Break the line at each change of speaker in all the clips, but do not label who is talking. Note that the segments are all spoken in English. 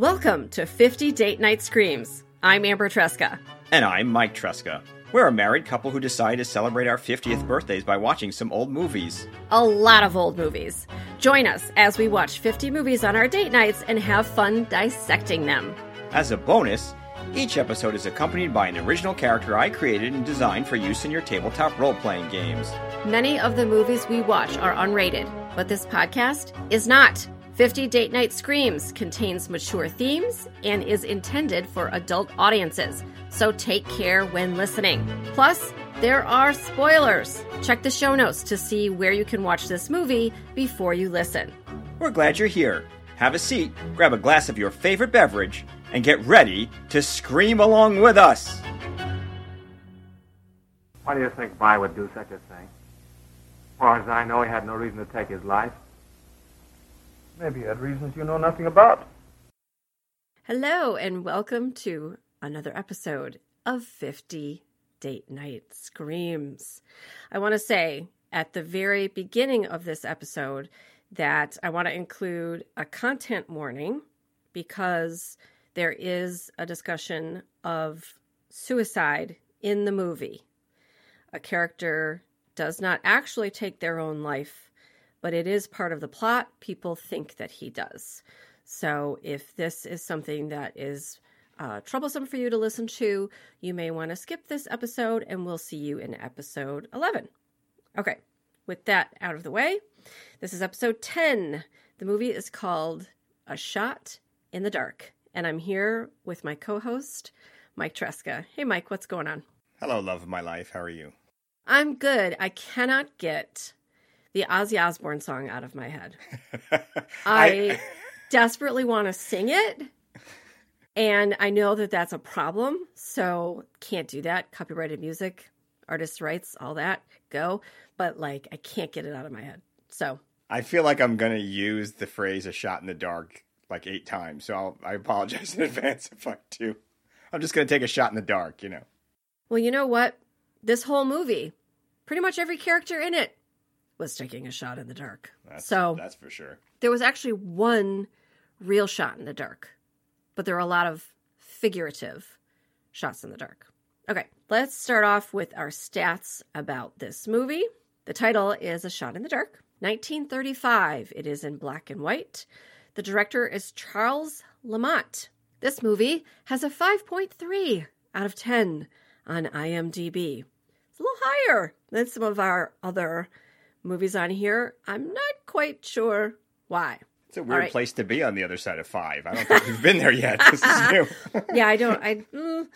Welcome to 50 Date Night Screams. I'm Amber Tresca.
And I'm Mike Tresca. We're a married couple who decided to celebrate our 50th birthdays by watching some old movies.
A lot of old movies. Join us as we watch 50 movies on our date nights and have fun dissecting them.
As a bonus, each episode is accompanied by an original character I created and designed for use in your tabletop role playing games.
Many of the movies we watch are unrated, but this podcast is not. 50 Date Night Screams contains mature themes and is intended for adult audiences, so take care when listening. Plus, there are spoilers. Check the show notes to see where you can watch this movie before you listen.
We're glad you're here. Have a seat, grab a glass of your favorite beverage, and get ready to scream along with us.
Why do you think Vi would do such a thing? As far as I know, he had no reason to take his life.
Maybe he had reasons you know nothing about.
Hello, and welcome to another episode of 50 Date Night Screams. I want to say at the very beginning of this episode that I want to include a content warning because there is a discussion of suicide in the movie. A character does not actually take their own life but it is part of the plot. People think that he does. So if this is something that is uh, troublesome for you to listen to, you may want to skip this episode and we'll see you in episode 11. Okay, with that out of the way, this is episode 10. The movie is called A Shot in the Dark, and I'm here with my co host, Mike Tresca. Hey, Mike, what's going on?
Hello, love of my life. How are you?
I'm good. I cannot get the Ozzy Osbourne song out of my head. I, I desperately want to sing it. And I know that that's a problem. So can't do that. Copyrighted music, artist rights, all that, go. But like, I can't get it out of my head. So
I feel like I'm going to use the phrase a shot in the dark like eight times. So I'll, I apologize in advance if I do. I'm just going to take a shot in the dark, you know.
Well, you know what? This whole movie, pretty much every character in it was taking a shot in the dark.
That's,
so
that's for sure.
There was actually one real shot in the dark, but there are a lot of figurative shots in the dark. Okay, let's start off with our stats about this movie. The title is A Shot in the Dark, 1935. It is in black and white. The director is Charles Lamont. This movie has a 5.3 out of 10 on IMDb. It's a little higher than some of our other movies on here. I'm not quite sure why.
It's a weird right. place to be on the other side of five. I don't think we've been there yet. This is new.
yeah, I don't. I mm,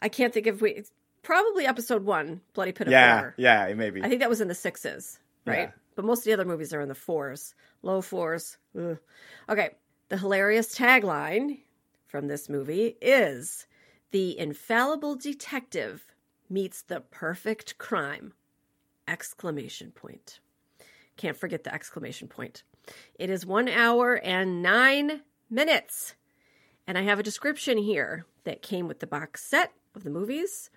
I can't think of we. Probably episode one, Bloody Pit of
yeah,
Four.
Yeah, maybe.
I think that was in the sixes, right? Yeah. But most of the other movies are in the fours, low fours. Ugh. Okay, the hilarious tagline from this movie is "The infallible detective meets the perfect crime." Exclamation point. Can't forget the exclamation point. It is one hour and nine minutes. And I have a description here that came with the box set of the movies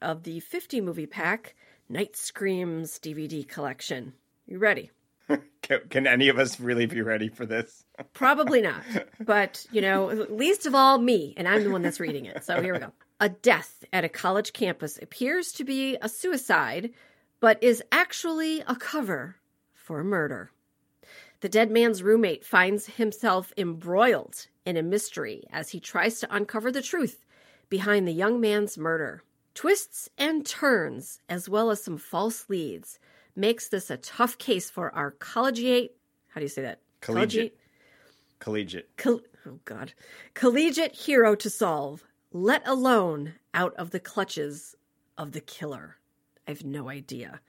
of the 50 movie pack Night Screams DVD collection. You ready?
can, can, any of us really be ready for this?
Probably not. But, you know, least of all me, and I'm the one that's reading it. So here we go. A death at a college campus appears to be a suicide but is actually a cover for murder. The dead man's roommate finds himself embroiled in a mystery as he tries to uncover the truth behind the young man's murder. Twists and turns, as well as some false leads, makes this a tough case for our collegiate. How do you say that?
Collegiate. Collegiate.
Col- oh, God. Collegiate hero to solve, let alone out of the clutches of the killer. I have no idea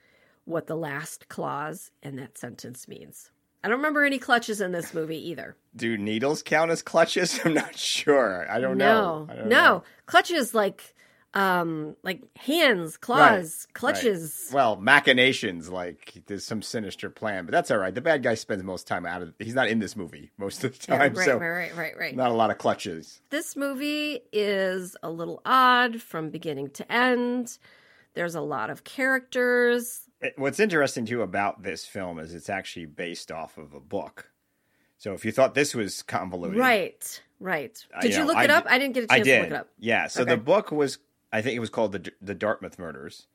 what the last clause in that sentence means. I don't remember any clutches in this movie either.
Do needles count as clutches? I'm not sure. I don't
no,
know.
Don't no, know. clutches like um like hands, claws, right, clutches.
Right. Well, machinations like there's some sinister plan, but that's all right. The bad guy spends most time out of he's not in this movie most of the time,
yeah, right,
so
right, right, right, right.
Not a lot of clutches.
This movie is a little odd from beginning to end. There's a lot of characters.
What's interesting too about this film is it's actually based off of a book. So if you thought this was convoluted,
right, Right. Did you,
know,
look
I
it up? I didn't get a chance to look it up.
Yeah. So
Okay.
the book was, I think it was called the the Dartmouth Murders.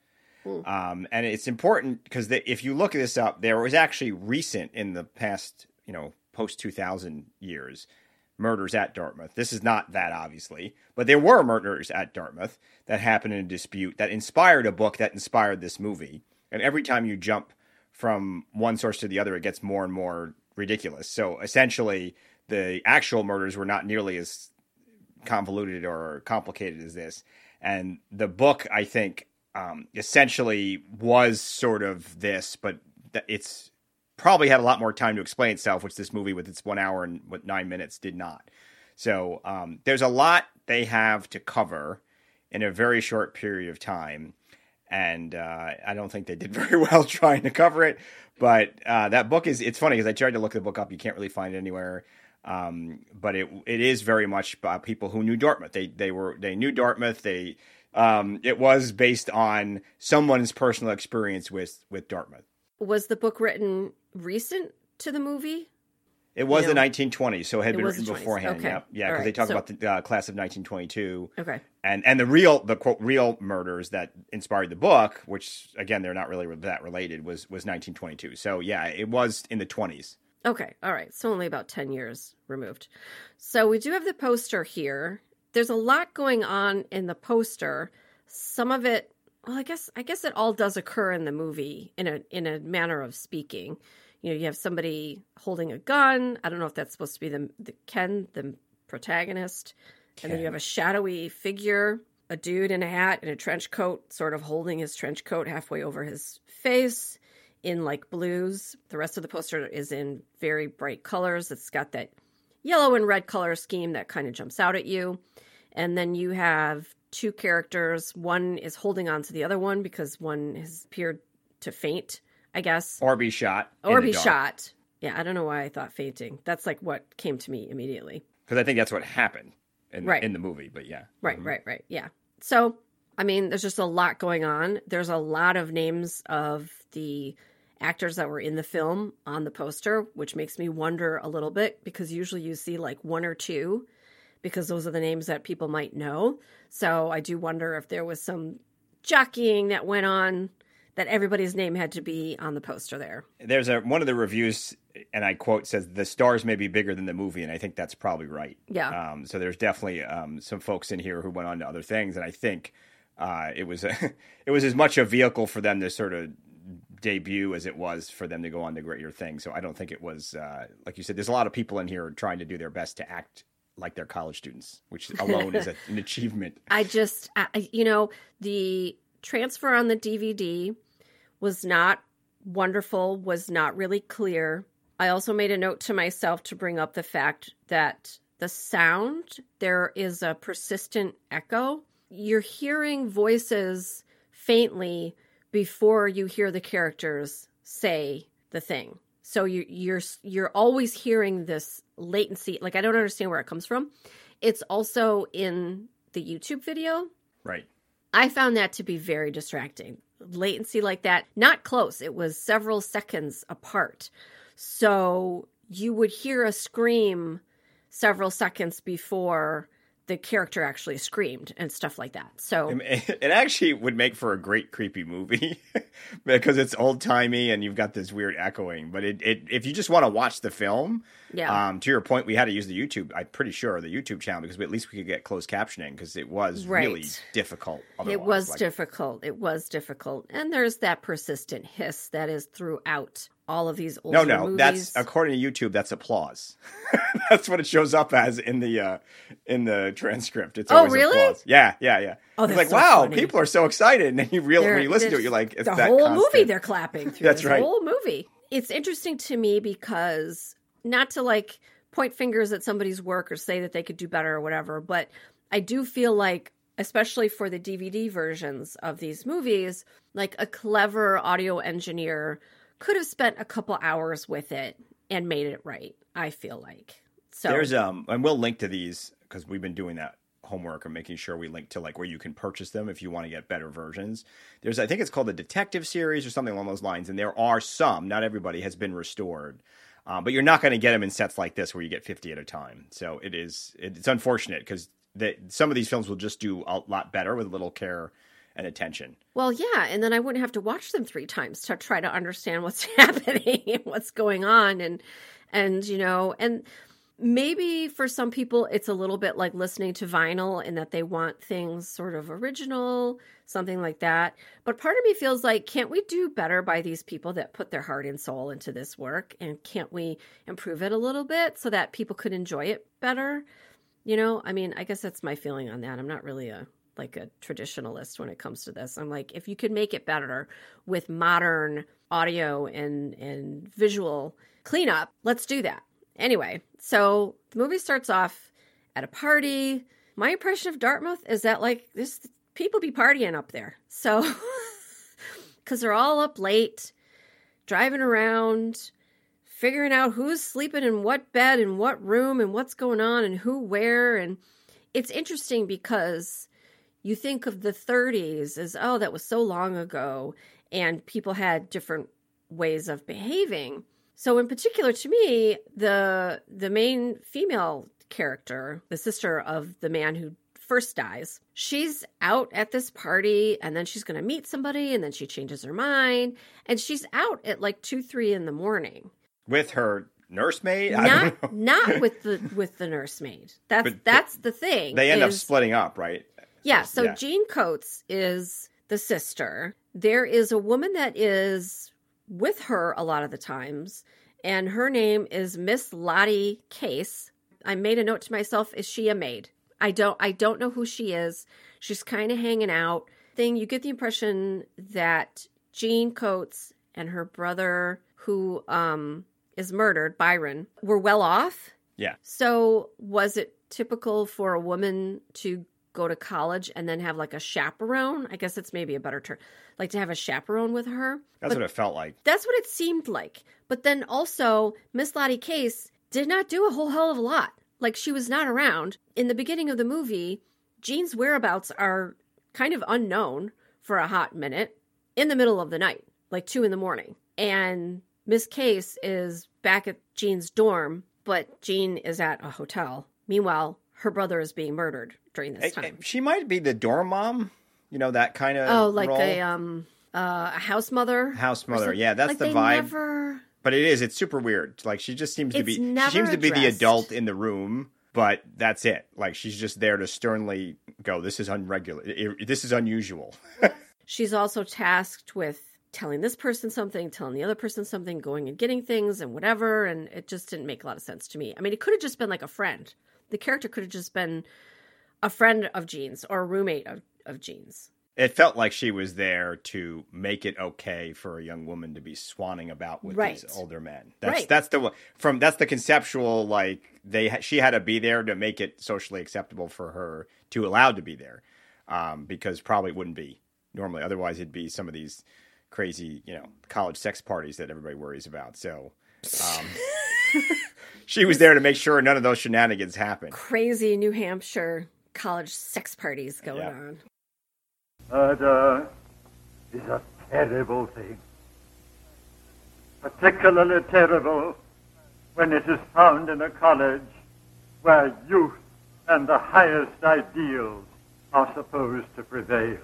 Um, and it's important because if you look this up, there was actually recent in the past, you know, post 2000 years, murders at Dartmouth. This is not that, obviously, but there were murders at Dartmouth that happened in a dispute that inspired a book that inspired this movie. And every time you jump from one source to the other, it gets more and more ridiculous. So essentially, the actual murders were not nearly as convoluted or complicated as this. And the book, I think, um, essentially was sort of this, but it's probably had a lot more time to explain itself, which this movie with its one hour and what nine minutes did not. So um, there's a lot they have to cover in a very short period of time. And uh, I don't think they did very well trying to cover it. But uh, that book is, it's funny because I tried to look the book up. You can't really find it anywhere. Um, but it it is very much about people who knew Dartmouth. They they were they knew Dartmouth. They um, it was based on someone's personal experience with with Dartmouth.
Was the book written recent to the movie?
It was
Yeah.
the 1920s, so it had
It
been written beforehand.
Okay.
Yeah, yeah, because they talk
So-
about the uh, class of 1922
Okay.
and and the real the quote real murders that inspired the book, which again they're not really that related, was was 1922. So yeah, it was in the 20s.
Okay. All right. So only about 10 years removed. So we do have the poster here. There's a lot going on in the poster. Some of it, well, I guess I guess it all does occur in the movie in a in a manner of speaking. You know, you have somebody holding a gun. I don't know if that's supposed to be the, the Ken, the protagonist. And then you have a shadowy figure, a dude in a hat and a trench coat, sort of holding his trench coat halfway over his face in like blues. The rest of the poster is in very bright colors. It's got that yellow and red color scheme that kind of jumps out at you. And then you have two characters. One is holding on to the other one because one has appeared to faint, I guess,
Or be shot.
or be shot. Yeah, I don't know why I thought fainting. That's like what came to me immediately.
Because I think that's what happened in,
Right.
in the movie. But yeah.
Right,
Mhm.
right, right. Yeah. So, I mean, there's just a lot going on. There's a lot of names of the actors that were in the film on the poster, which makes me wonder a little bit because usually you see like one or two because those are the names that people might know. So, I do wonder if there was some jockeying that went on that everybody's name had to be on the poster there.
There's a one of the reviews, and I quote says the stars may be bigger than the movie, and I think that's probably right.
Yeah.
Um, so there's definitely um, some folks in here who went on to other things, and I think uh, it was a, it was as much a vehicle for them to sort of debut as it was for them to go on to greater things. So I don't think it was uh, like you said. There's a lot of people in here trying to do their best to act like they're college students, which alone is a, an achievement.
I just, I, I- you know, the transfer on the DVD was not wonderful, was not really clear. I also made a note to myself to bring up the fact that the sound, there is a persistent echo. You're hearing voices faintly before you hear the characters say the thing. So you, you're you're always hearing this latency. Like I don't understand where it comes from. It's also in the YouTube video.
Right.
I found that to be very distracting. Latency like that, not close. It was several seconds apart. So you would hear a scream several seconds before the character actually screamed and stuff like that. So
It actually would make for a great creepy movie because it's old timey and you've got this weird echoing. But it, it if you just want to watch the film,
yeah.
um, to your point, we had to use the YouTube. I'm pretty sure the YouTube channel because at least we could get closed captioning because it was really
Right.
difficult.
It was
Like,
difficult. It was difficult. And there's that persistent hiss that is throughout all of these older
No, no,
movies.
that's according to YouTube. That's applause. that's what it shows up as in the uh, in the transcript. It's
Oh,
always
really?
applause. Yeah, yeah, yeah.
Oh,
it's like
so
wow,
funny.
people are so excited, and then you real when you listen to it, you're like, it's
the whole
constant-
movie they're clapping through.
That's right.
whole movie. It's interesting to me because not to like point fingers at somebody's work or say that they could do better or whatever, but I do feel like especially for the DVD versions of these movies, like a clever audio engineer could have spent a couple hours with it and made it right. I feel like. So
There's um, and we'll link to these because we've been doing that homework and making sure we link to like where you can purchase them if you want to get better versions. There's I think it's called the Detective series or something along those lines, and there are some. Not everybody has been restored. Um, but you're not going to get them in sets like this where you get 50 at a time. So it is it's unfortunate because that some of these films will just do a lot better with a little care and attention.
Well, yeah, and then I wouldn't have to watch them three times to try to understand what's happening and what's going on and and you know and maybe for some people it's a little bit like listening to vinyl in that they want things sort of original something like that. But part of me feels like can't we do better by these people that put their heart and soul into this work? And can't we improve it a little bit so that people could enjoy it better? You know i mean i guess that's my feeling on that. I'm not really a like a traditionalist when it comes to this i'm like if you could make it better with modern audio and and visual cleanup let's do that Anyway, so the movie starts off at a party. My impression of Dartmouth is that like this people be partying up there. So cuz they're all up late, driving around, figuring out who's sleeping in what bed and what room and what's going on and who where and it's interesting because you think of the 30s as oh that was so long ago and people had different ways of behaving. So in particular to me, the the main female character, the sister of the man who first dies, she's out at this party and then she's going to meet somebody and then she changes her mind and she's out at like 2 3 in the morning.
With her nursemaid?
Not not with the with the nursemaid. That's but that's the thing
they end is, up splitting up right
yeah so yeah. jean coates is the sister there is a woman that is with her a lot of the times, and her name is Miss Lottie Case. I made a note to myself: Is she a maid? I don't. I don't know who she is. She's kind of hanging out. Thing you get the impression that Jean Coates and her brother, who um, is murdered, Byron, were well off.
Yeah.
So was it typical for a woman to go to college and then have like a chaperone. I guess it's maybe a better term, like to have a chaperone with her.
That's but what it felt like.
That's what it seemed like. But then also, Miss Lottie Case did not do a whole hell of a lot. Like she was not around. In the beginning of the movie, Jean's whereabouts are kind of unknown for a hot minute in the middle of the night, like two in the morning. And Miss Case is back at Jean's dorm, but Jean is at a hotel. Meanwhile, her brother is being murdered during this time.
She might be the dorm mom, you know that kind of
oh, like
role.
a um uh, a house mother.
House mother, yeah, that's
like
the vibe.
Never...
But it is. It's super weird. Like she just seems
it's
to be. She seems to be the adult in the room, but that's it. Like she's just there to sternly go. This is unregular. This is unusual.
she's also tasked with telling this person something, telling the other person something, going and getting things and whatever. And it just didn't make a lot of sense to me. I mean, it could have just been like a friend the character could have just been a friend of Jean's or a roommate of, of Jean's.
It felt like she was there to make it okay for a young woman to be swanning about with right. these older men. That's right. that's the from that's the conceptual like they she had to be there to make it socially acceptable for her to allowed to be there, um, because probably wouldn't be normally. Otherwise, it'd be some of these crazy you know college sex parties that everybody worries about. So. Um, she was there to make sure none of those shenanigans happened.
Crazy New Hampshire college sex parties going yeah. on.
Murder is a terrible thing. Particularly terrible when it is found in a college where youth and the highest ideals are supposed to prevail.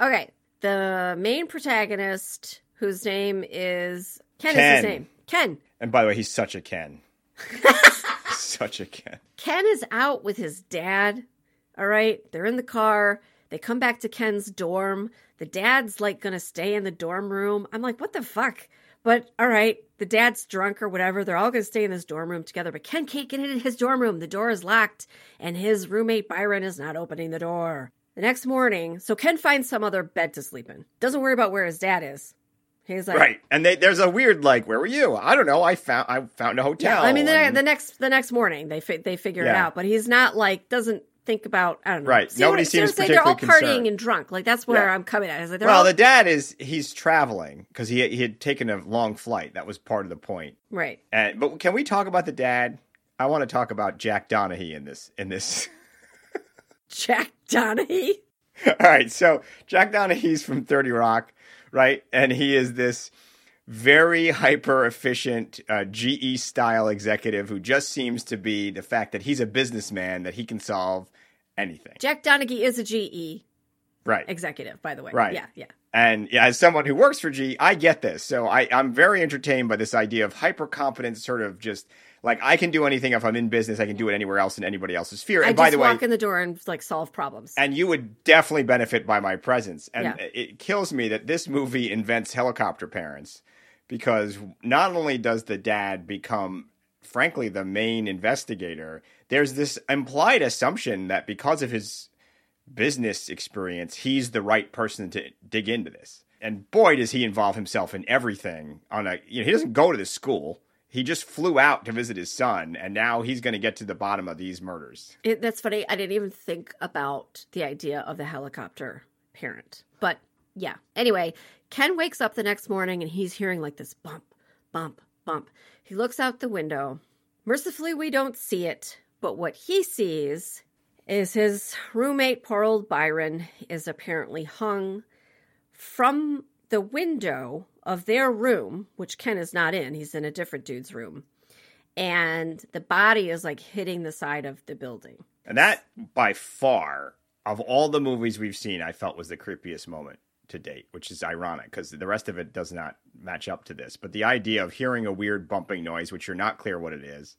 Okay, the main protagonist, whose name is Ken, Ken. is his name. Ken.
And by the way, he's such a Ken. such a Ken.
Ken is out with his dad. All right. They're in the car. They come back to Ken's dorm. The dad's like going to stay in the dorm room. I'm like, what the fuck? But all right, the dad's drunk or whatever. They're all going to stay in this dorm room together. But Ken can't get into his dorm room. The door is locked, and his roommate Byron is not opening the door. The next morning, so Ken finds some other bed to sleep in. Doesn't worry about where his dad is. He's like,
right, and they, there's a weird like, where were you? I don't know. I found I found a hotel.
Yeah, I mean, the, and... the next the next morning they fi- they figure yeah. it out, but he's not like doesn't think about I don't know.
Right,
See
nobody
what,
seems
particularly
They're
all
concerned.
partying and drunk. Like that's where yeah. I'm coming at. Like,
well,
all...
the dad is he's traveling because he he had taken a long flight. That was part of the point.
Right.
And but can we talk about the dad? I want to talk about Jack Donaghy in this in this.
Jack Donaghy.
All right, so Jack Donaghy's from Thirty Rock, right? And he is this very hyper efficient uh, GE style executive who just seems to be the fact that he's a businessman that he can solve anything.
Jack Donaghy is a GE
Right.
executive, by the way.
Right.
Yeah, yeah.
And yeah, as someone who works for GE, I get this. So I, I'm very entertained by this idea of hyper competence, sort of just like I can do anything if I'm in business, I can do it anywhere else in anybody else's sphere.
I
And
just
by the way,
walk in the door and like solve problems.
and you would definitely benefit by my presence. And
Yeah.
it kills me that this movie invents helicopter parents because not only does the dad become, frankly, the main investigator, there's this implied assumption that because of his business experience, he's the right person to dig into this. And boy, does he involve himself in everything. On a, you know, he doesn't go to the school. He just flew out to visit his son, and now he's going to get to the bottom of these murders.
It, that's funny. I didn't even think about the idea of the helicopter parent. But yeah. Anyway, Ken wakes up the next morning and he's hearing like this bump, bump, bump. He looks out the window. Mercifully, we don't see it. But what he sees is his roommate, poor old Byron, is apparently hung from the window of their room, which Ken is not in. He's in a different dude's room. And the body is like hitting the side of the building.
And that, by far, of all the movies we've seen, I felt was the creepiest moment to date, which is ironic because the rest of it does not match up to this. But the idea of hearing a weird bumping noise, which you're not clear what it is,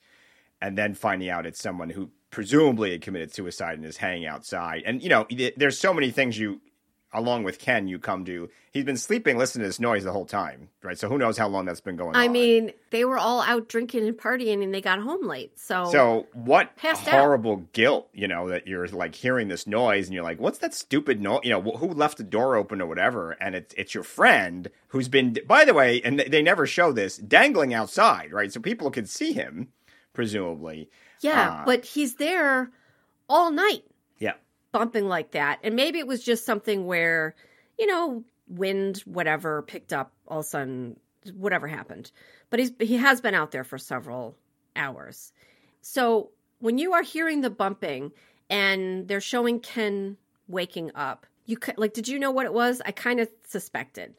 and then finding out it's someone who presumably had committed suicide and is hanging outside. And, you know, there's so many things you, along with Ken, you come to. He's been sleeping, listening to this noise the whole time, right? So who knows how long that's been going on.
I mean, they were all out drinking and partying and they got home late. So,
So what
Passed out.
horrible guilt, you know, that you're like hearing this noise and you're like, what's that stupid noise? You know, who left the door open or whatever? And it's it's your friend who's been, by the way, and they never show this, dangling outside, right? So people could see him, presumably.
yeah,
uh,
but he's there all night. Bumping like that. And maybe it was just something where, you know, wind, whatever, picked up all of a sudden, whatever happened. But he's he has been out there for several hours. So when you are hearing the bumping and they're showing Ken waking up, you like, did you know what it was? I kind of suspected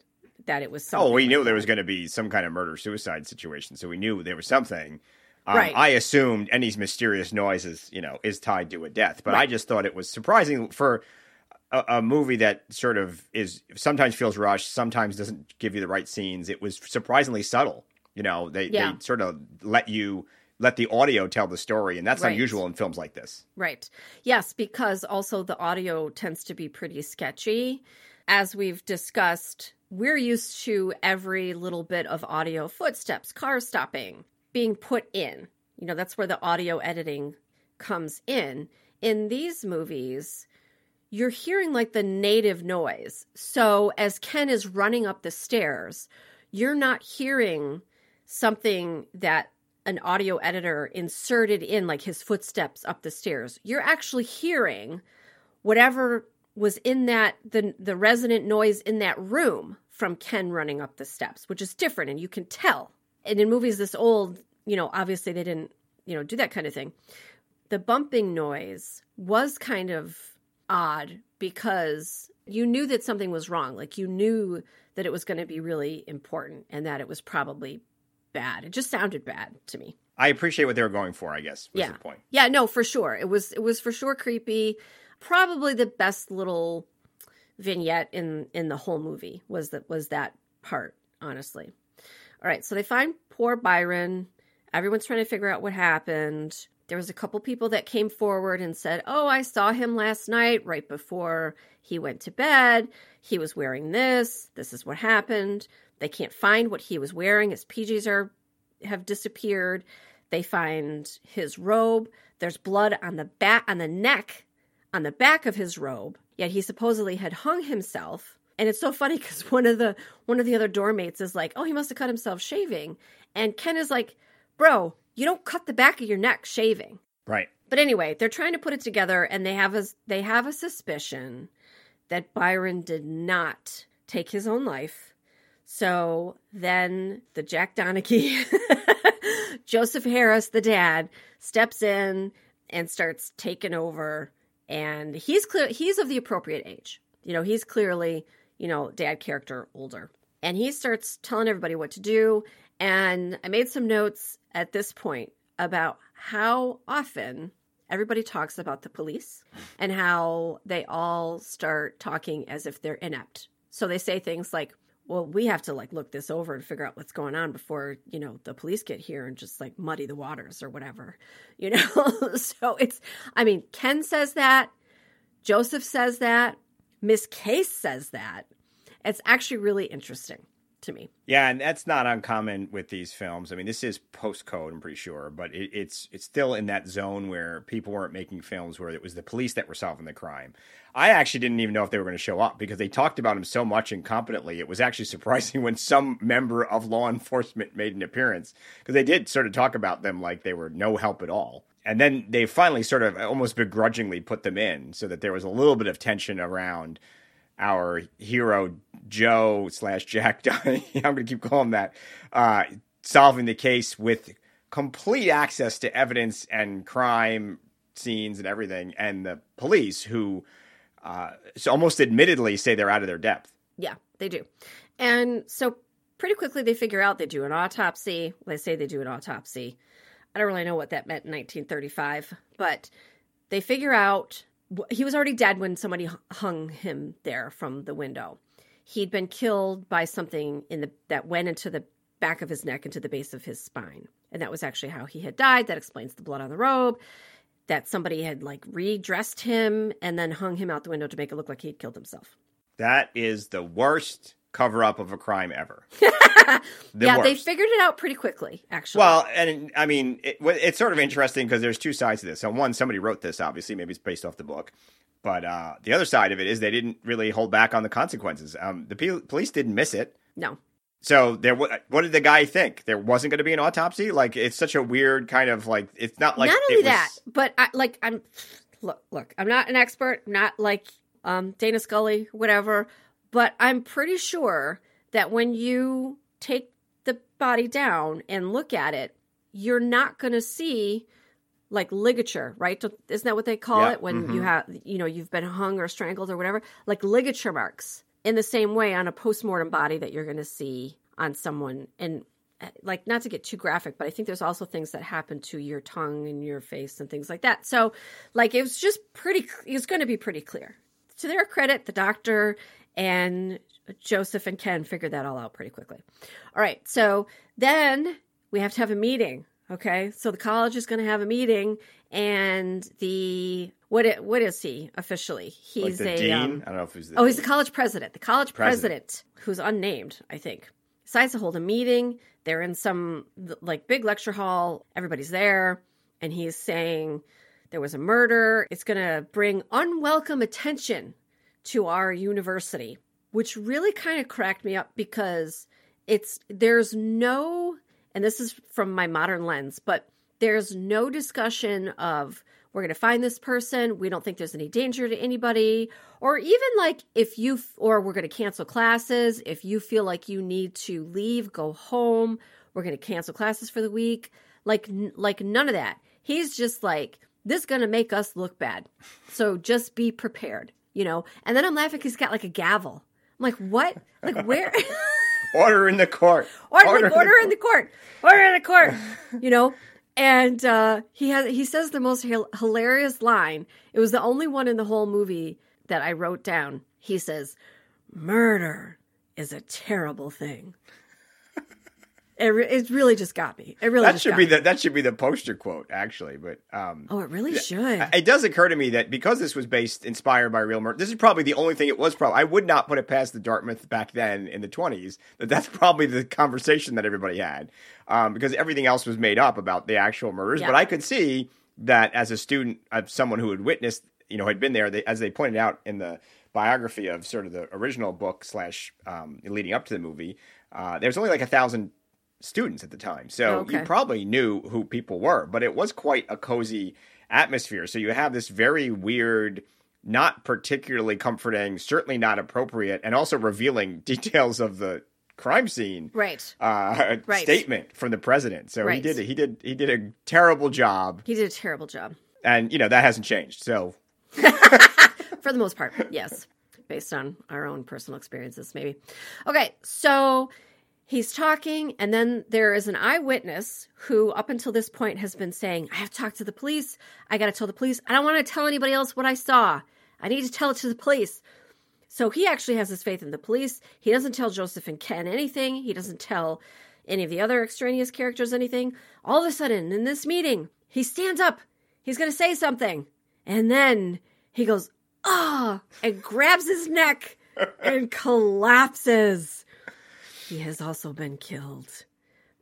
that it was something.
Oh, we
like
knew there was going to be some kind of murder suicide situation, so we knew there was something. Um,
Right.
I assumed any mysterious noise is, you know, is tied to a death, but I just thought it was surprising for a, a movie that sort of is sometimes feels rushed, sometimes doesn't give you the right scenes. It was surprisingly subtle. You know, they
Yeah.
they sort of let you let the audio tell the story, and that's
Right.
unusual in films like this.
Right. Yes, because also the audio tends to be pretty sketchy. As we've discussed, we're used to every little bit of audio footsteps, car stopping being put in. You know, that's where the audio editing comes in. In these movies, you're hearing like the native noise. So as Ken is running up the stairs, you're not hearing something that an audio editor inserted in like his footsteps up the stairs. You're actually hearing whatever was in that the the resonant noise in that room from Ken running up the steps, which is different and you can tell. And in movies this old, you know, obviously they didn't, you know, do that kind of thing. The bumping noise was kind of odd because you knew that something was wrong. Like you knew that it was going to be really important and that it was probably bad. It just sounded bad to me.
I appreciate what they were going for. I guess was
Yeah.
the point.
Yeah, no, for sure. It was it was for sure creepy. Probably the best little vignette in in the whole movie was that was that part, honestly. All right, so they find poor Byron. Everyone's trying to figure out what happened. There was a couple people that came forward and said, "Oh, I saw him last night right before he went to bed. He was wearing this. This is what happened." They can't find what he was wearing. His PJs are have disappeared. They find his robe. There's blood on the back on the neck on the back of his robe. Yet he supposedly had hung himself. And it's so funny because one of the one of the other doormates is like, "Oh, he must have cut himself shaving," and Ken is like, "Bro, you don't cut the back of your neck shaving."
Right.
But anyway, they're trying to put it together, and they have a they have a suspicion that Byron did not take his own life. So then the Jack Donaghy, Joseph Harris, the dad, steps in and starts taking over. And he's clear he's of the appropriate age. You know, he's clearly, you know, dad character older. and he starts telling everybody what to do. And I made some notes at this point about how often everybody talks about the police and how they all start talking as if they're inept. So they say things like, well, we have to like look this over and figure out what's going on before, you know, the police get here and just like muddy the waters or whatever, you know? so it's, I mean, Ken says that, Joseph says that, Miss Case says that. It's actually really interesting to me.
Yeah, and that's not uncommon with these films. I mean, this is postcode, I'm pretty sure, but it, it's it's still in that zone where people weren't making films where it was the police that were solving the crime. I actually didn't even know if they were going to show up because they talked about him so much incompetently. It was actually surprising when some member of law enforcement made an appearance because they did sort of talk about them like they were no help at all. And then they finally sort of almost begrudgingly put them in so that there was a little bit of tension around our hero Joe slash Jack. I'm going to keep calling that. Uh, solving the case with complete access to evidence and crime scenes and everything, and the police who uh, so almost admittedly say they're out of their depth.
Yeah, they do. And so pretty quickly they figure out they do an autopsy. They say they do an autopsy. I don't really know what that meant in 1935, but they figure out he was already dead when somebody hung him there from the window. He'd been killed by something in the that went into the back of his neck into the base of his spine. And that was actually how he had died. That explains the blood on the robe. That somebody had like redressed him and then hung him out the window to make it look like he'd killed himself.
That is the worst cover up of a crime ever.
Yeah, they figured it out pretty quickly, actually.
Well, and I mean, it, it's sort of interesting because there's two sides to this. On one, somebody wrote this, obviously, maybe it's based off the book. But uh, the other side of it is they didn't really hold back on the consequences. Um, the p- police didn't miss it.
No.
So there, what did the guy think? There wasn't going to be an autopsy. Like it's such a weird kind of like it's not like
not only
was...
that, but I, like I'm look look I'm not an expert, not like um, Dana Scully, whatever. But I'm pretty sure that when you take the body down and look at it, you're not going to see like ligature, right? Isn't that what they call yeah. it when mm-hmm. you have, you know, you've been hung or strangled or whatever? Like ligature marks in the same way on a postmortem body that you're going to see on someone. And eh, like, not to get too graphic, but I think there's also things that happen to your tongue and your face and things like that. So, like, it was just pretty, it was going to be pretty clear. To their credit, the doctor and Joseph and Ken figured that all out pretty quickly. All right, so then we have to have a meeting. Okay, so the college is going to have a meeting, and the what it, what is he officially?
He's like a dean. Um, I don't know if he's
the oh, dean. he's the college president. The college president. president, who's unnamed, I think, decides to hold a meeting. They're in some like big lecture hall. Everybody's there, and he's saying there was a murder. It's going to bring unwelcome attention to our university, which really kind of cracked me up because it's there's no and this is from my modern lens, but there's no discussion of we're going to find this person, we don't think there's any danger to anybody, or even like if you or we're going to cancel classes, if you feel like you need to leave, go home, we're going to cancel classes for the week. Like like none of that. He's just like this is going to make us look bad. So just be prepared you know. And then I'm laughing he's got like a gavel. Like, what? Like where?
order in the court.
Order, order, like, order in, the court. Order in the court. you know. And uh, he has he says the most hilarious line. It was the only one in the whole movie that I wrote down. He says, "Murder is a terrible thing." It, re- it really just got me. It really
that should be me. the that should be the poster quote actually. But um,
oh, it really should.
It does occur to me that because this was based inspired by real murder, this is probably the only thing it was. Probably I would not put it past the Dartmouth back then in the twenties that that's probably the conversation that everybody had um, because everything else was made up about the actual murders. Yeah. But I could see that as a student of someone who had witnessed, you know, had been there, they, as they pointed out in the biography of sort of the original book slash um, leading up to the movie. Uh, there's only like a thousand students at the time. So okay. you probably knew who people were, but it was quite a cozy atmosphere. So you have this very weird, not particularly comforting, certainly not appropriate, and also revealing details of the crime scene
right
uh right. statement from the president so right. he did he did he did a terrible job
he did a terrible job
and you know that hasn't changed so
for the most part yes based on our own personal experiences, maybe. Okay, so he's talking, and then there is an eyewitness who, up until this point, has been saying, I have to talk to the police. I got to tell the police. I don't want to tell anybody else what I saw. I need to tell it to the police. So he actually has his faith in the police. He doesn't tell Joseph and Ken anything. He doesn't tell any of the other extraneous characters anything. All of a sudden, in this meeting, he stands up. He's going to say something. And then he goes, ah, and grabs his neck and collapses. He has also been killed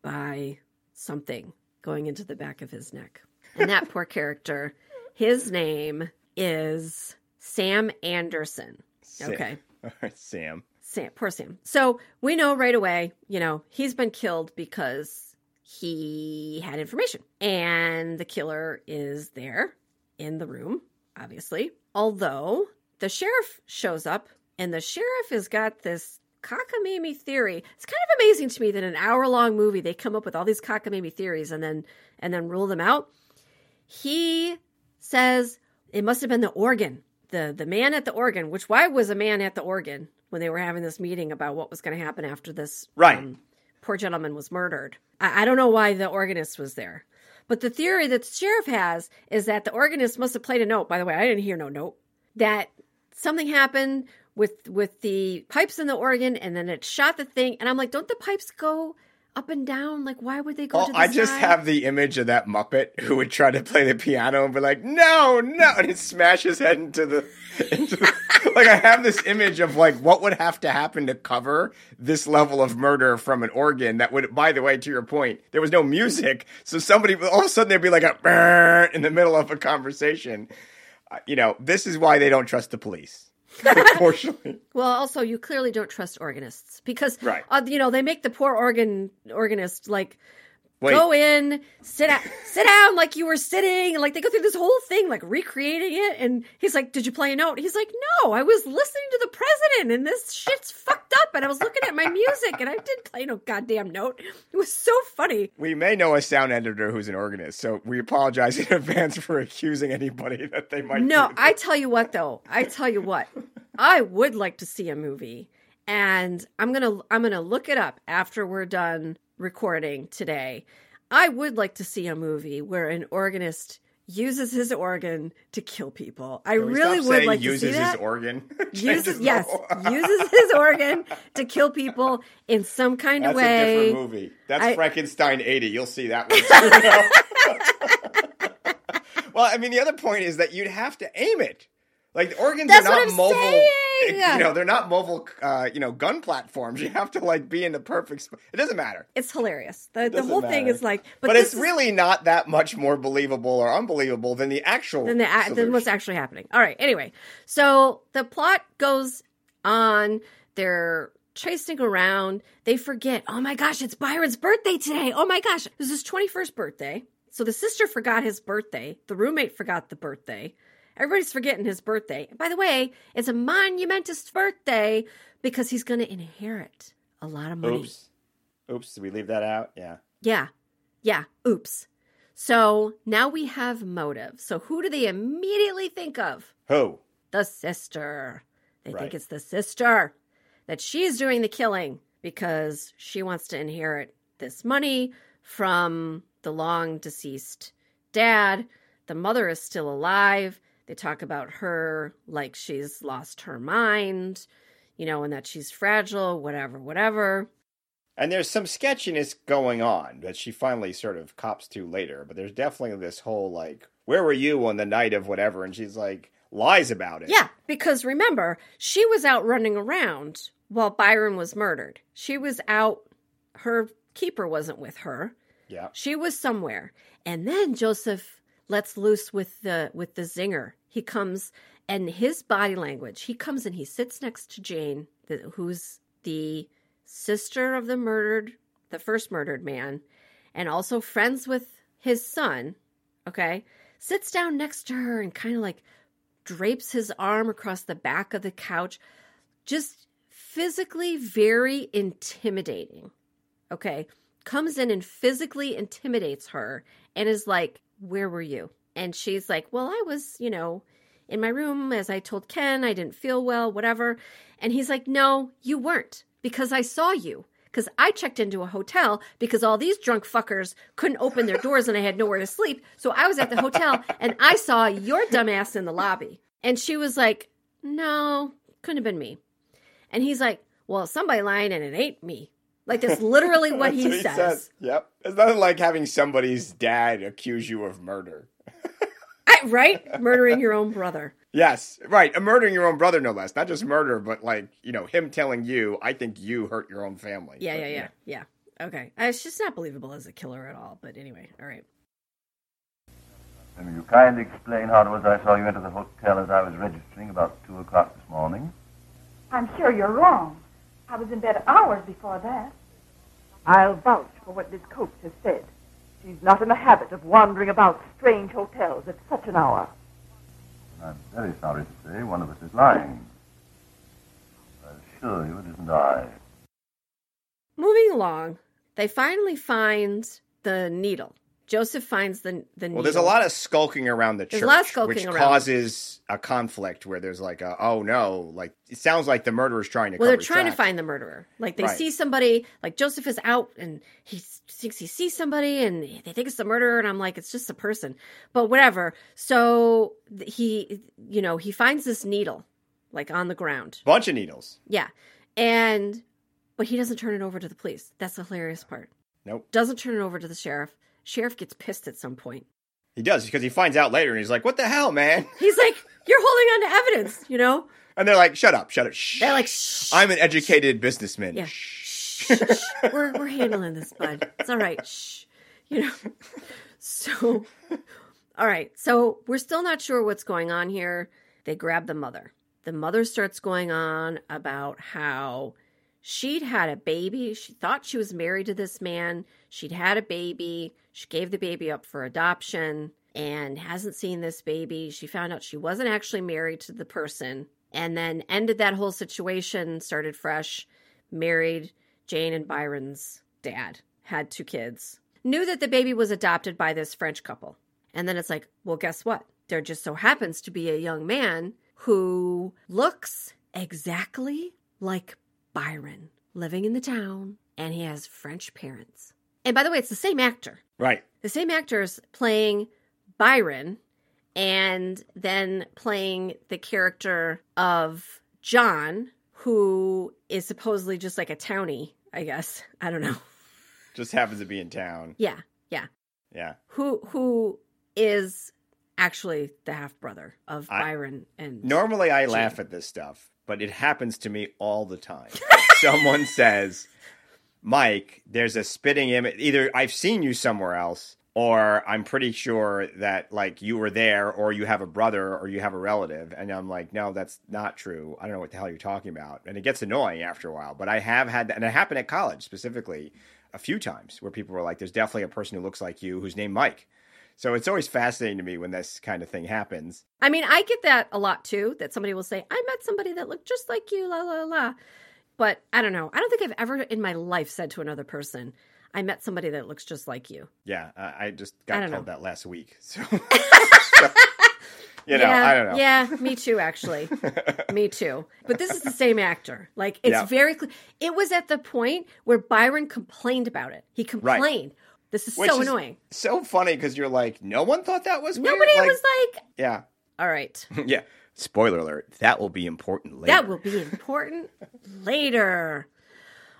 by something going into the back of his neck. And that poor character, his name is Sam Anderson.
Sam.
Okay.
All right, Sam.
Sam, poor Sam. So we know right away, you know, he's been killed because he had information. And the killer is there in the room, obviously. Although the sheriff shows up and the sheriff has got this cockamamie theory. It's kind of amazing to me that an hour long movie they come up with all these cockamamie theories and then and then rule them out. He says it must have been the organ. The the man at the organ, which why was a man at the organ when they were having this meeting about what was going to happen after this
Right.
Um, poor gentleman was murdered. I, I don't know why the organist was there. But the theory that the sheriff has is that the organist must have played a note. By the way, I didn't hear no note. That something happened with with the pipes in the organ, and then it shot the thing. And I'm like, don't the pipes go up and down? Like, why would they go? To the
I just have the image of that Muppet who would try to play the piano and be like, "No, no," and he'd smash his head into the, into the like. I have this image of like what would have to happen to cover this level of murder from an organ. That would, by the way, to your point, there was no music, so somebody all of a sudden there'd be like a in the middle of a conversation. Uh, you know, this is why they don't trust the police. Unfortunately,
Well, also, you clearly don't trust organists because,
Right.
uh, you know, they make the poor organ organist like
wait.
go in, sit down, sit down like you were sitting, and like they go through this whole thing, like recreating it. And he's like, "Did you play a note?" He's like, "No, I was listening to the president, and this shit's fucked up." And I was looking at my music, and I didn't play no goddamn note. It was so funny.
We may know a sound editor who's an organist, so we apologize in advance for accusing anybody that they might.
No, I tell you what, though, I tell you what, I would like to see a movie, and I'm gonna I'm gonna look it up after we're done recording today. I would like to see a movie where an organist uses his organ to kill people. I really would like to see that.
Uses his organ.
uses yes, uses his organ to kill people in some kind
That's
of
a
way.
different movie. That's
I-
Frankenstein eighty. You'll see that one. well, I mean, the other point is that you'd have to aim it. Like the organs
That's
are not mobile.
saying!
You know, they're not mobile. Uh, you know, gun platforms. You have to like be in the perfect. Sp- it doesn't matter.
It's hilarious. The, the whole thing is like, but,
But, it's
is-
really not that much more believable or unbelievable than the actual.
than the than what's actually happening. All right. Anyway, so the plot goes on. They're chasing around. They forget. Oh my gosh, it's Byron's birthday today. Oh my gosh, it was his twenty first birthday. So the sister forgot his birthday. The roommate forgot the birthday. Everybody's forgetting his birthday. By the way, it's a monumentous birthday because he's going to inherit a lot of money.
Oops. Oops. Did we leave that out? Yeah.
Yeah. Yeah. Oops. So now we have motive. So who do they immediately think of?
Who?
The sister. They
Right.
think it's the sister. That she's doing the killing because she wants to inherit this money from the long deceased dad. The mother is still alive. They talk about her like she's lost her mind, you know, and that she's fragile, whatever, whatever.
And there's some sketchiness going on that she finally sort of cops to later. But there's definitely this whole like, where were you on the night of whatever? And she's like, lies about it.
Yeah, because remember, she was out running around while Byron was murdered. She was out, her keeper wasn't with her.
Yeah.
She was somewhere. And then Joseph lets loose with the with the zinger. He comes and his body language, he comes and he sits next to Jane, who's the sister of the murdered, the first murdered man, and also friends with his son, okay? Sits down next to her and kind of like drapes his arm across the back of the couch. Just physically very intimidating. Okay. Comes in and physically intimidates her and is like, Where were you? And she's like, Well, I was, you know, in my room as I told Ken I didn't feel well, whatever. And he's like, No, you weren't because I saw you. Because I checked into a hotel because all these drunk fuckers couldn't open their doors and I had nowhere to sleep. So I was at the hotel and I saw your dumbass in the lobby. And she was like, No, couldn't have been me. And he's like, Well, somebody lying and it ain't me. Like that's literally what
That's
he says.
Yep. It's nothing like having somebody's dad accuse you of murder.
I, right? Murdering your own brother.
Yes, right. Murdering your own brother, no less. Not just murder, but like, you know, him telling you, I think you hurt your own family.
Yeah,
But,
yeah, yeah, yeah. Okay. Uh, It's just not believable as a killer at all. But anyway, all right.
And will you kindly explain how it was I saw you enter the hotel as I was registering about 2 o'clock this morning?
I'm sure you're wrong. I was in bed hours before that. I'll vouch for what Miss Coates has said. She's not in the habit of wandering about strange hotels at such an hour.
I'm very sorry to say one of us is lying. I assure you it isn't I.
Moving along, they finally find the needle. Joseph finds the the needle.
Well, there's a lot of skulking around the church,
a lot of skulking
which
around.
causes a conflict where there's like a, oh no, like it sounds like the murderer's trying to.
Well, they're trying to find the murderer. Like they
Right.
see somebody, like Joseph is out and he thinks he sees somebody and they think it's the murderer. And I'm like, it's just a person, but whatever. So he, you know, he finds this needle like on the ground.
bunch of needles.
Yeah. And, but he doesn't turn it over to the police. That's the hilarious part.
Nope,
Doesn't turn it over to the sheriff. Sheriff gets pissed at some point.
he does because he finds out later and he's like, "What the hell, man?"
He's like, you're holding on to evidence, you know?
And they're like, "Shut up, shut up." Shh.
They're like, shh.
I'm an educated businessman.
Yeah.
Shh.
shh, shh, we're we're handling this, bud. It's all right. Shh. You know. So, all right. So we're still not sure what's going on here. They grab the mother. The mother starts going on about how she'd had a baby. She thought she was married to this man. She'd had a baby. She gave the baby up for adoption and hasn't seen this baby. She found out she wasn't actually married to the person and then ended that whole situation, started fresh, married Jane and Byron's dad, had two kids, knew that the baby was adopted by this French couple. And then it's like, well, guess what? There just so happens to be a young man who looks exactly like Byron, living in the town, and he has French parents. And by the way, it's the same actor.
Right.
The same actors playing Byron and then playing the character of John, who is supposedly just like a townie, I guess. I don't know.
Just happens to be in town.
Yeah, yeah.
Yeah.
Who who is actually the half brother of
I-
Byron and
Normally, I laugh at this stuff, but it happens to me all the time. Someone says, Mike, there's a spitting image. Either I've seen you somewhere else, or I'm pretty sure that, like, you were there, or you have a brother, or you have a relative. And I'm like, no, that's not true. I don't know what the hell you're talking about. And it gets annoying after a while. But I have had that, and it happened at college specifically a few times where people were like, there's definitely a person who looks like you who's named Mike. So it's always fascinating to me when this kind of thing happens.
I mean, I get that a lot too. That somebody will say, "I met somebody that looked just like you," la la la. But I don't know. I don't think I've ever in my life said to another person, "I met somebody that looks just like you."
Yeah, I, I just got
don't
told
know.
that last week. So, so, you know,
yeah,
I don't know.
Yeah, me too. Actually, me too. But this is the same actor. Like it's
Yeah.
very clear. It was at the point where Byron complained about it. He complained. This is
Which
so
is
annoying.
So funny because you're like, no one thought that was weird?
Nobody
Like,
was like,
yeah,
"All right,
yeah. Spoiler alert: that will be important later.
that will be important later."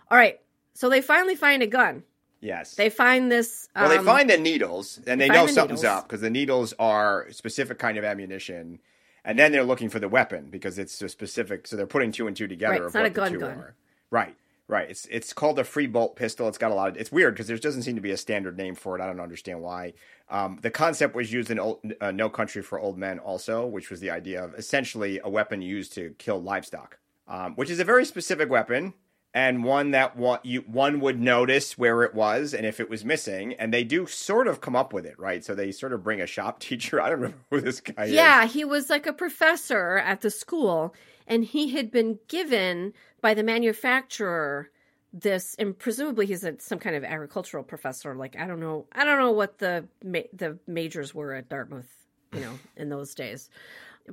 All right. So they finally find a gun.
yes.
They find this.
well, they
um,
find the needles and they
find
know
the
something's
needles.
up because the needles are a specific kind of ammunition, and then they're looking for the weapon because it's a specific. So they're putting two and two together.
Right, it's not a gun gun.
Are. Right. Right. It's it's called a free bolt pistol. It's got a lot of. It's weird because there doesn't seem to be a standard name for it. I don't understand why. Um, the concept was used in old, uh, No Country for Old Men also, which was the idea of essentially a weapon used to kill livestock, um, which is a very specific weapon and one that one, you, one would notice where it was and if it was missing. And they do sort of come up with it, right? So they sort of bring a shop teacher. I don't remember who this guy is.
Yeah, he was like a professor at the school, and he had been given by the manufacturer this, and presumably he's a, some kind of agricultural professor. Like I don't know, I don't know what the ma- the majors were at Dartmouth you know, in those days.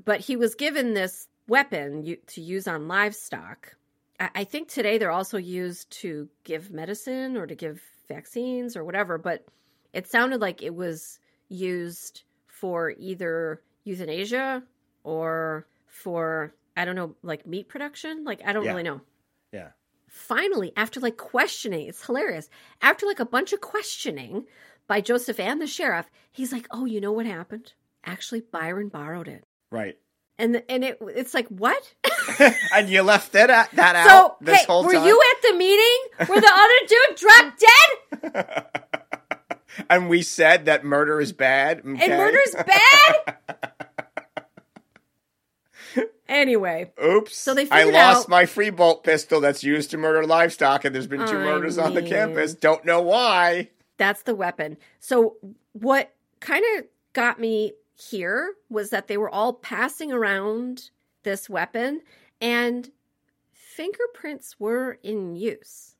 But he was given this weapon to use on livestock. I think today they're also used to give medicine or to give vaccines or whatever, but it sounded like it was used for either euthanasia or for I don't know, like meat production. Like I don't
Yeah.
really know.
Yeah.
Finally, after like questioning, it's hilarious. After like a bunch of questioning by Joseph and the sheriff, he's like, "Oh, you know what happened? Actually, Byron borrowed it."
Right.
And and it it's like what?
and you left that out, that
so
out this
hey,
whole
were
time.
you at the meeting where the other dude dropped dead?
and we said that murder is bad.
And murder's bad. anyway,
Oops.
So they
I lost
out-
my free bolt pistol that's used to murder livestock, and there's been two
I
murders on the campus. Don't know why.
that's the weapon. So what kind of got me here was that they were all passing around this weapon and fingerprints were in use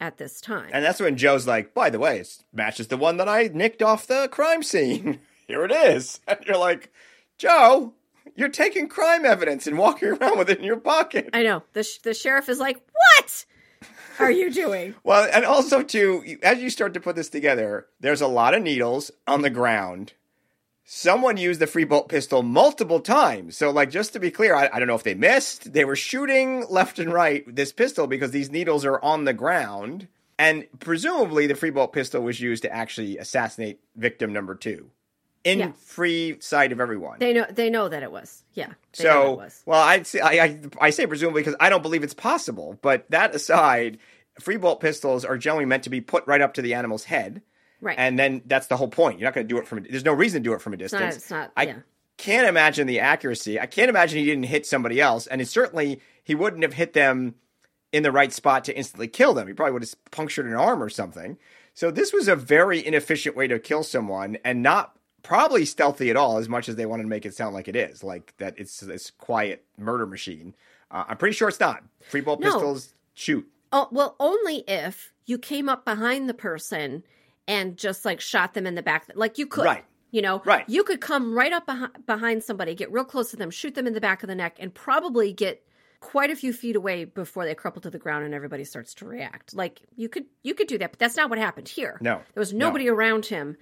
at this time.
And that's when Joe's like, by the way, it matches the one that I nicked off the crime scene. Here it is. And you're like, Joe, you're taking crime evidence and walking around with it in your pocket.
I know. The sh- the sheriff is like, "What are you doing?"
Well, and also too, as you start to put this together, there's a lot of needles on the ground. Someone used the free bolt pistol multiple times. So, like, just to be clear, I, I don't know if they missed. They were shooting left and right with this pistol because these needles are on the ground. And presumably, the free bolt pistol was used to actually assassinate victim number two in
Yeah.
free sight of everyone.
They know they know that it was. Yeah. They know it
So,
was.
well, I'd say, I, I I say presumably because I don't believe it's possible. But that aside, free bolt pistols are generally meant to be put right up to the animal's head,
Right.
and then that's the whole point. You're not going to do it from. There's no reason to do it from a
it's
distance.
not it's not
I
yeah.
can't imagine the accuracy. I can't imagine he didn't hit somebody else, and it certainly he wouldn't have hit them in the right spot to instantly kill them. He probably would have punctured an arm or something. So this was a very inefficient way to kill someone, and not probably stealthy at all, as much as they wanted to make it sound like it is, like that it's this quiet murder machine. Uh, I'm pretty sure it's not. Free ball
No.
pistols shoot.
Oh, well, only if you came up behind the person and just like shot them in the back. Like you could.
Right.
You know,
Right.
You could come right up behind, behind somebody, get real close to them, shoot them in the back of the neck, and probably get quite a few feet away before they crumple to the ground and everybody starts to react. Like you could, you could do that, but that's not what happened here.
No.
there was
No.
nobody around him.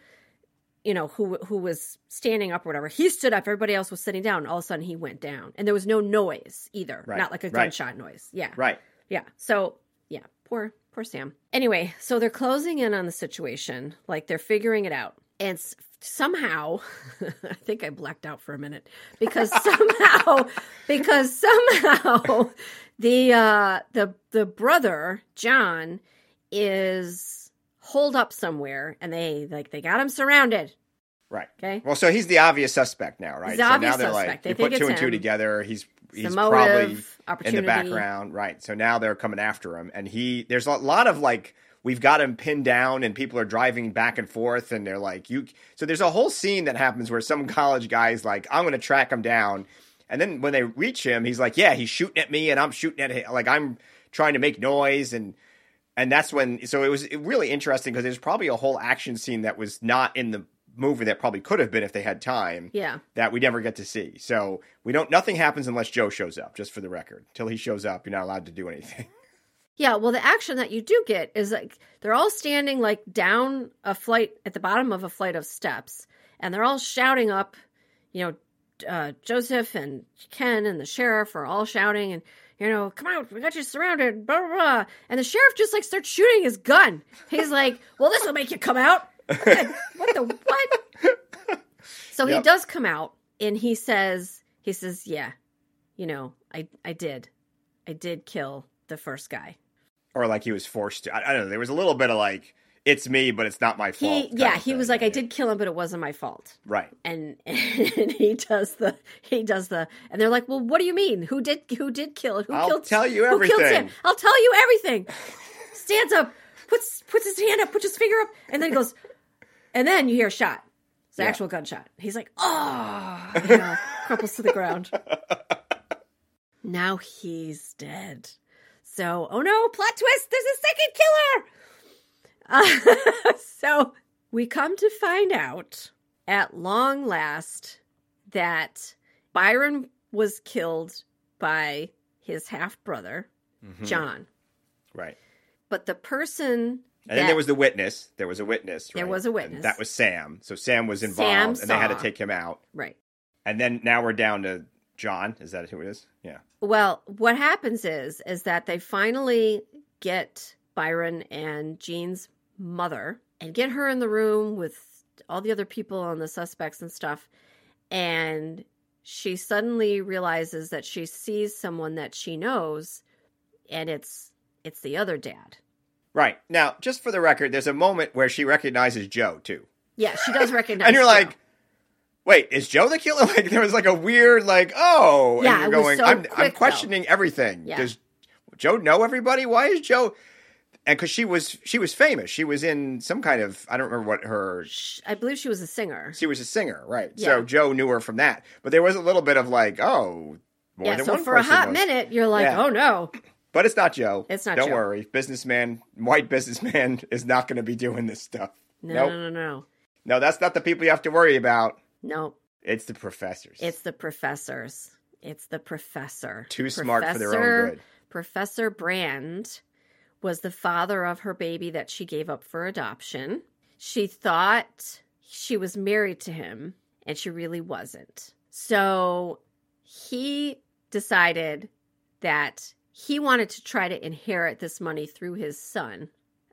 You know who who was standing up or whatever. He stood up. Everybody else was sitting down. All of a sudden, he went down, and there was no noise either.
Right.
Not like a
Right.
gunshot noise. Yeah.
Right.
Yeah. So, yeah, poor poor Sam. Anyway, so they're closing in on the situation, like they're figuring it out. And s- somehow, I think I blacked out for a minute because somehow because somehow the uh the the brother, John, is holed up somewhere and they like they got him surrounded.
Right.
Okay.
Well, so he's the obvious suspect now, right?
He's the
so
obvious
now they're like,
suspect. They
you put two and two
him.
together. He's he's
motive,
probably in the background, right? So now they're coming after him, and he there's a lot of like we've got him pinned down, and people are driving back and forth, and they're like you. So there's a whole scene that happens where some college guy's like, I'm going to track him down, and then when they reach him, he's like, Yeah, he's shooting at me, and I'm shooting at him, like I'm trying to make noise, and and that's when. So it was really interesting because there's probably a whole action scene that was not in the movie that probably could have been if they had time
Yeah.
that we never get to see. So we don't. Nothing happens unless Joe shows up. Just for the record, till he shows up, you're not allowed to do anything.
Yeah, well, the action that you do get is like they're all standing like down a flight at the bottom of a flight of steps, and they're all shouting up. You know, uh, Joseph and Ken and the sheriff are all shouting, and you know, come out, we got you surrounded, blah blah. blah. And the sheriff just like starts shooting his gun. He's like, "Well, this will make you come out." what the what? So he does come out, and he says, "He says, yeah, you know, I I did, I did kill the first guy."
or like he was forced to. I, I don't know. There was a little bit of like, it's me, but it's not my fault.
He yeah, he was like, I did kill him, but it wasn't my fault.
Right.
And and he does the he does the and they're like, Well, what do you mean? Who did who did kill? Who
I'll
killed
tell you everything.
Who killed. Sam? I'll tell you everything. Stands up, puts puts his hand up, puts his finger up, and then goes and then you hear a shot. It's an
Yeah.
actual gunshot. He's like, oh, you know, crumples to the ground. Now he's dead. So, oh no, plot twist, there's a second killer. So we come to find out at long last that Byron was killed by his half brother,
Mhm.
John.
Right.
But the person
And then there was the witness. There was a witness.
There was a
And
witness.
that was Sam. So Sam was
Sam
involved, and they had to take him out.
right.
And then now we're down to John. Is that who it is? Yeah.
Well, what happens is is that they finally get Byron and Jean's mother and get her in the room with all the other people and the suspects and stuff. And she suddenly realizes that she sees someone that she knows and it's it's the other dad.
Right. Now, just for the record, there's a moment where she recognizes Joe too.
Yeah, she does recognize
and you're
Joe.
like, wait, is Joe the killer? Like there was like a weird like, oh,
Yeah,
and you're going,
so
I'm,
quick,
I'm
though.
questioning everything.
Yeah.
Does Joe know everybody? Why is Joe? And because she was she was famous, she was in some kind of I don't remember what her.
I believe she was a singer.
She was a singer, right?
Yeah.
So Joe knew her from that, but there was a little bit of like, oh, more
yeah,
than
so
one
for a hot
knows.
minute you're like,
Yeah.
"Oh no."
But it's not Joe.
It's not
Don't
Joe.
worry, businessman, white businessman is not going to be doing this stuff.
No,
Nope.
no, no, no.
No, that's not the people you have to worry about.
No,
It's the professors.
It's the professors. It's the professor.
too smart for their own good.
Professor Brand was the father of her baby that she gave up for adoption. She thought she was married to him, and she really wasn't. So he decided that he wanted to try to inherit this money through his son.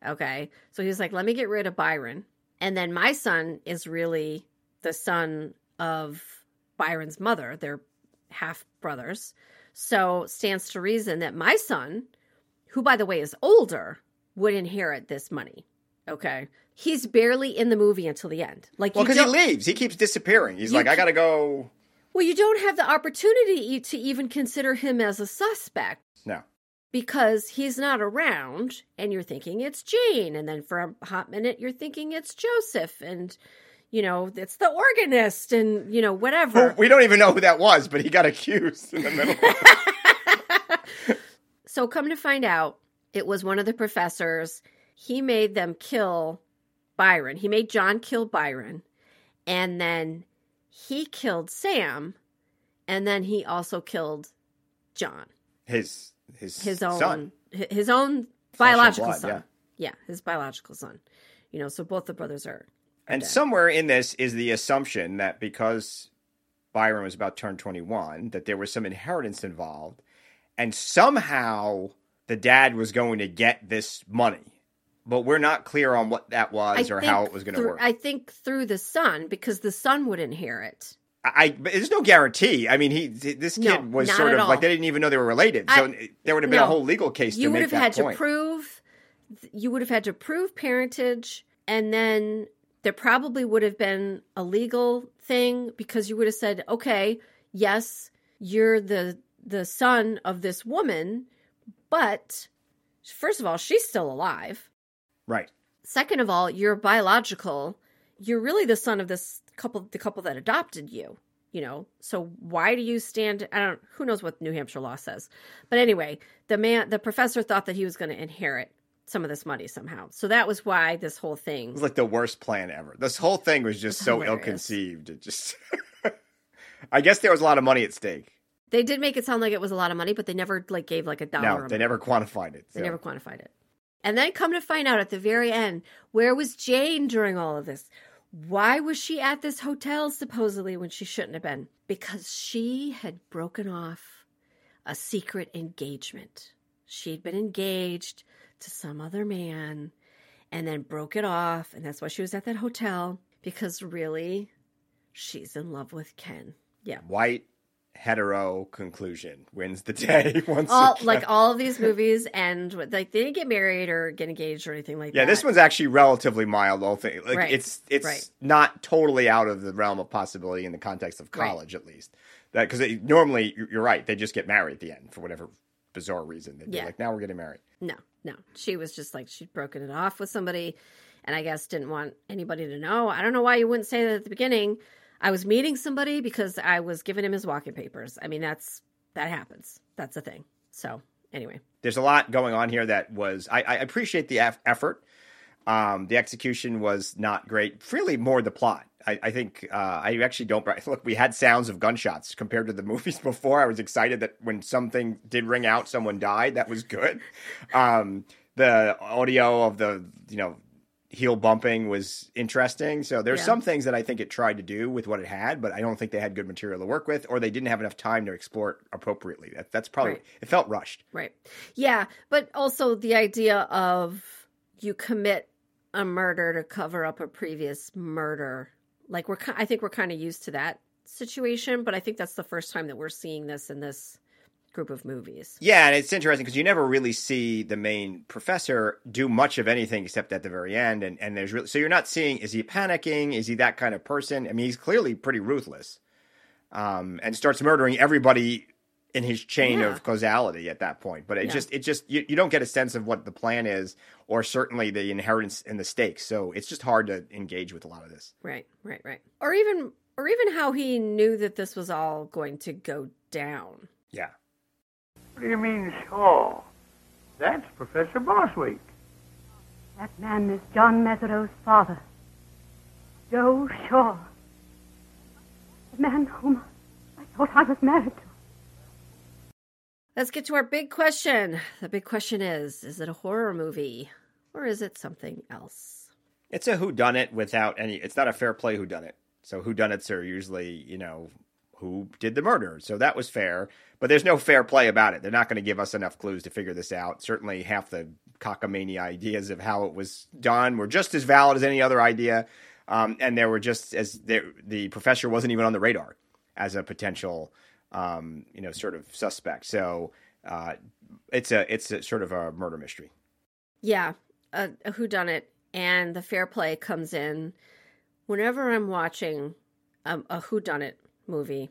Okay. So he was like, let me get rid of Byron. And then my son is really the son of Byron's mother. They're half brothers. So stands to reason that my son, who by the way is older, would inherit this money. Okay. He's barely in the movie until the end. Like
Well, because he leaves. He keeps disappearing. He's like, I got to go.
Well, you don't have the opportunity to even consider him as a suspect
No.
because he's not around and you're thinking it's Jane and then for a hot minute you're thinking it's Joseph and you know it's the organist and you know whatever.
Who- we don't even know who that was, but he got accused in the middle.
So come to find out it was one of the professors. He made them kill Byron. He made John kill Byron and then he killed Sam and then he also killed John.
his his
his own
son.
his own
Flesh
biological
blood,
son.
yeah.
Yeah. his biological son. You know, so both the brothers are.
And
dead.
somewhere in this is the assumption that because Byron was about to turn 21, that there was some inheritance involved, and somehow the dad was going to get this money. But we're not clear on what that was
I
or how it was going to work.
I think through the son because the son would inherit.
I, I but there's no guarantee. I mean, he this kid
No,
was sort of
all.
like they didn't even know they were related. So
I-
there would have been
no.
a whole legal case
You
to
would have had
point.
to prove. You would have had to prove parentage, and then there probably would have been a legal thing because you would have said, "Okay, yes, you're the the son of this woman, but first of all, she's still alive."
right.
Second of all, you're biological. You're really the son of this couple, the couple that adopted you. You know, so why do you stand? I don't. Who knows what New Hampshire law says? But anyway, the man, the professor thought that he was going to inherit some of this money somehow. So that was why this whole
It
thing.
was like the worst plan ever. This whole thing was just so ill-conceived. It just I guess there was a lot of money at stake.
They did make it sound like it was a lot of money, but they never like gave like a dollar.
No,
amount.
they never quantified it.
They
so.
never quantified it. And then come to find out at the very end, where was Jane during all of this? Why was she at this hotel supposedly when she shouldn't have been? Because she had broken off a secret engagement. She'd been engaged to some other man and then broke it off. And that's why she was at that hotel because really, she's in love with Ken. Yeah.
White hetero conclusion wins the day once
All
again.
like all of these movies and like they didn't get married or get engaged or anything like
yeah,
that.
Yeah, this one's actually relatively mild. Whole thing, like
Right,
it's it's
right.
not totally out of the realm of possibility in the context of
Right.
college, at least. That because normally you're you're right, they just get married at the end for whatever bizarre reason. They'd
Yeah.
like, now we're getting married.
No, no. She was just like she'd broken it off with somebody and I guess didn't want anybody to know. I don't know why you wouldn't say that at the beginning. I was meeting somebody because I was giving him his walking papers. I mean, that's that happens. That's a thing. So, anyway.
There's a lot going on here that was I, I appreciate the eff- effort. Um, the execution was not great. Really, more the plot. I, I think uh, I actually don't. Look, we had sounds of gunshots compared to the movies before. I was excited that when something did ring out, someone died. That was good. Um, the audio of the you know heel bumping was interesting. So there's
Yeah.
some things that I think it tried to do with what it had, but I don't think they had good material to work with, or they didn't have enough time to explore it appropriately. That, that's probably
Right.
it felt rushed.
Right. Yeah, but also the idea of you commit a murder to cover up a previous murder. Like we're I think we're kind of used to that situation, but I think that's the first time that we're seeing this in this group of movies.
Yeah, and it's interesting because you never really see the main professor do much of anything except at the very end, and and there's really so you're not seeing is he panicking? Is he that kind of person? I mean, he's clearly pretty ruthless, um, and starts murdering everybody in his chain
Yeah.
of causality at that point. But it
Yeah.
just it just you, you don't get a sense of what the plan is, or certainly the inheritance and the stakes. So it's just hard to engage with a lot of this.
Right, right, right. Or even or even how he knew that this was all going to go down.
Yeah.
What do you mean, Shaw? That's Professor Bostwick.
That man is John Mesereau's father, Joe Shaw. The man whom I thought I was married to.
Let's get to our big question. The big question is, is it a horror movie or is it something else?
It's a who done it without any. It's not a fair play who done it. So who done are usually you know who did the murder. So that was fair, but there's no fair play about it. They're not going to give us enough clues to figure this out. Certainly, half the cockamamie ideas of how it was done were just as valid as any other idea, um, and there were just as there, the professor wasn't even on the radar as a potential um, you know sort of suspect. So uh, it's a it's a sort of a murder mystery.
Yeah, a, a whodunit, and the fair play comes in whenever I'm watching um, a whodunit movie.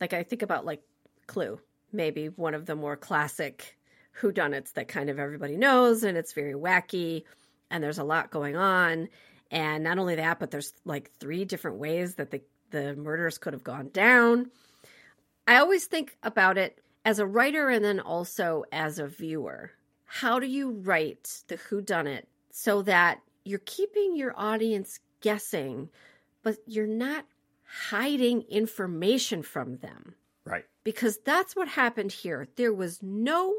Like I think about like Clue, maybe one of the more classic whodunits that kind of everybody knows, and it's very wacky, and there's a lot going on. And not only that, but there's like three different ways that the the murders could have gone down. I always think about it as a writer and then also as a viewer. How do you write the whodunit so that you're keeping your audience guessing, but you're not hiding information from them?
Right.
Because that's what happened here. There was no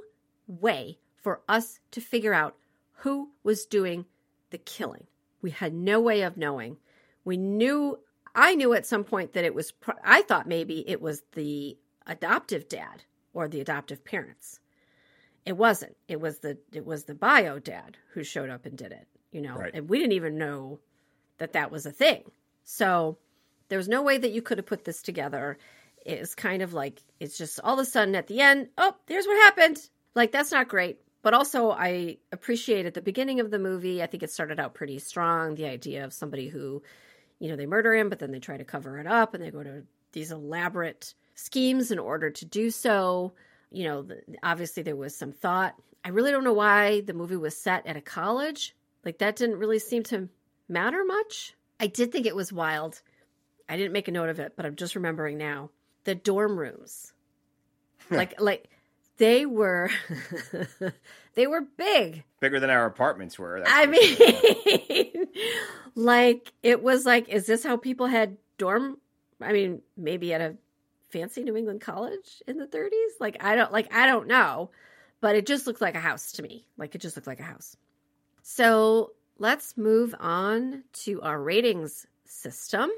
way for us to figure out who was doing the killing. We had no way of knowing. We knew, I knew at some point that it was, I thought maybe it was the adoptive dad or the adoptive parents. It wasn't. It was the it was the bio dad who showed up and did it, you know.
Right.
And we didn't even know that that was a thing. So there was no way that you could have put this together. It's kind of like it's just all of a sudden at the end, oh, there's what happened. Like that's not great. But also I appreciate at the beginning of the movie, I think it started out pretty strong, the idea of somebody who, you know, they murder him, but then they try to cover it up and they go to these elaborate schemes in order to do so. You know, obviously there was some thought. I really don't know why the movie was set at a college. Like that didn't really seem to matter much. I did think it was wild. I didn't make a note of it, but I'm just remembering now. The dorm rooms. like like they were they were big.
Bigger than our apartments were.
I mean like it was like is this how people had dorm I mean maybe at a fancy New England college in the 30s? Like I don't like I don't know, but it just looked like a house to me. Like it just looked like a house. So, let's move on to our ratings system.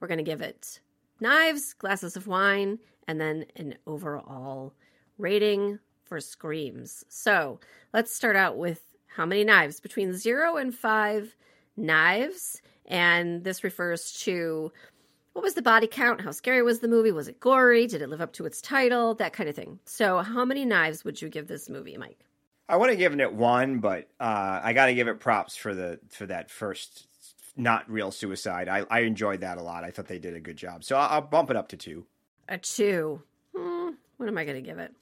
We're going to give it knives, glasses of wine, and then an overall rating for screams. So let's start out with how many knives? Between zero and five knives. And this refers to what was the body count? How scary was the movie? Was it gory? Did it live up to its title? That kind of thing. So, how many knives would you give this movie, Mike?
I would have given it one, but uh, I got to give it props for the for that first not real suicide. I, I enjoyed that a lot. I thought they did a good job. So I'll, I'll bump it up to two.
A two. Hmm, what am I going to give it?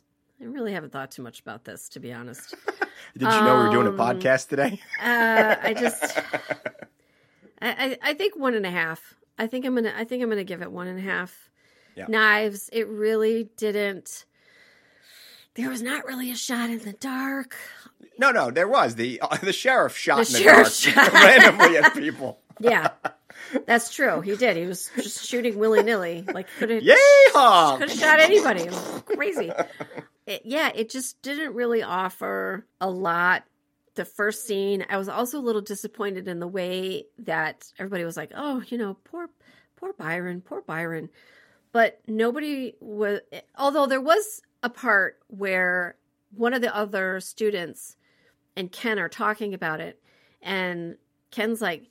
I really haven't thought too much about this, to be honest.
Did you know we were doing a
Um,
podcast today?
Uh, I just, I, I, I think one and a half. I think I'm gonna, I think I'm gonna give it one and a half.
Yeah.
Knives. It really didn't. There was not really a shot in the dark.
No, no, there was the uh, the sheriff shot
The
in the
sheriff
dark
shot.
randomly at people.
Yeah, that's true. He did. He was just shooting willy nilly. Like could have could have shot anybody. It was crazy. It, yeah, it just didn't really offer a lot. The first scene, I was also a little disappointed in the way that everybody was like, "Oh, you know, poor, poor Byron, poor Byron," but nobody was. Although there was a part where one of the other students and Ken are talking about it, and Ken's like,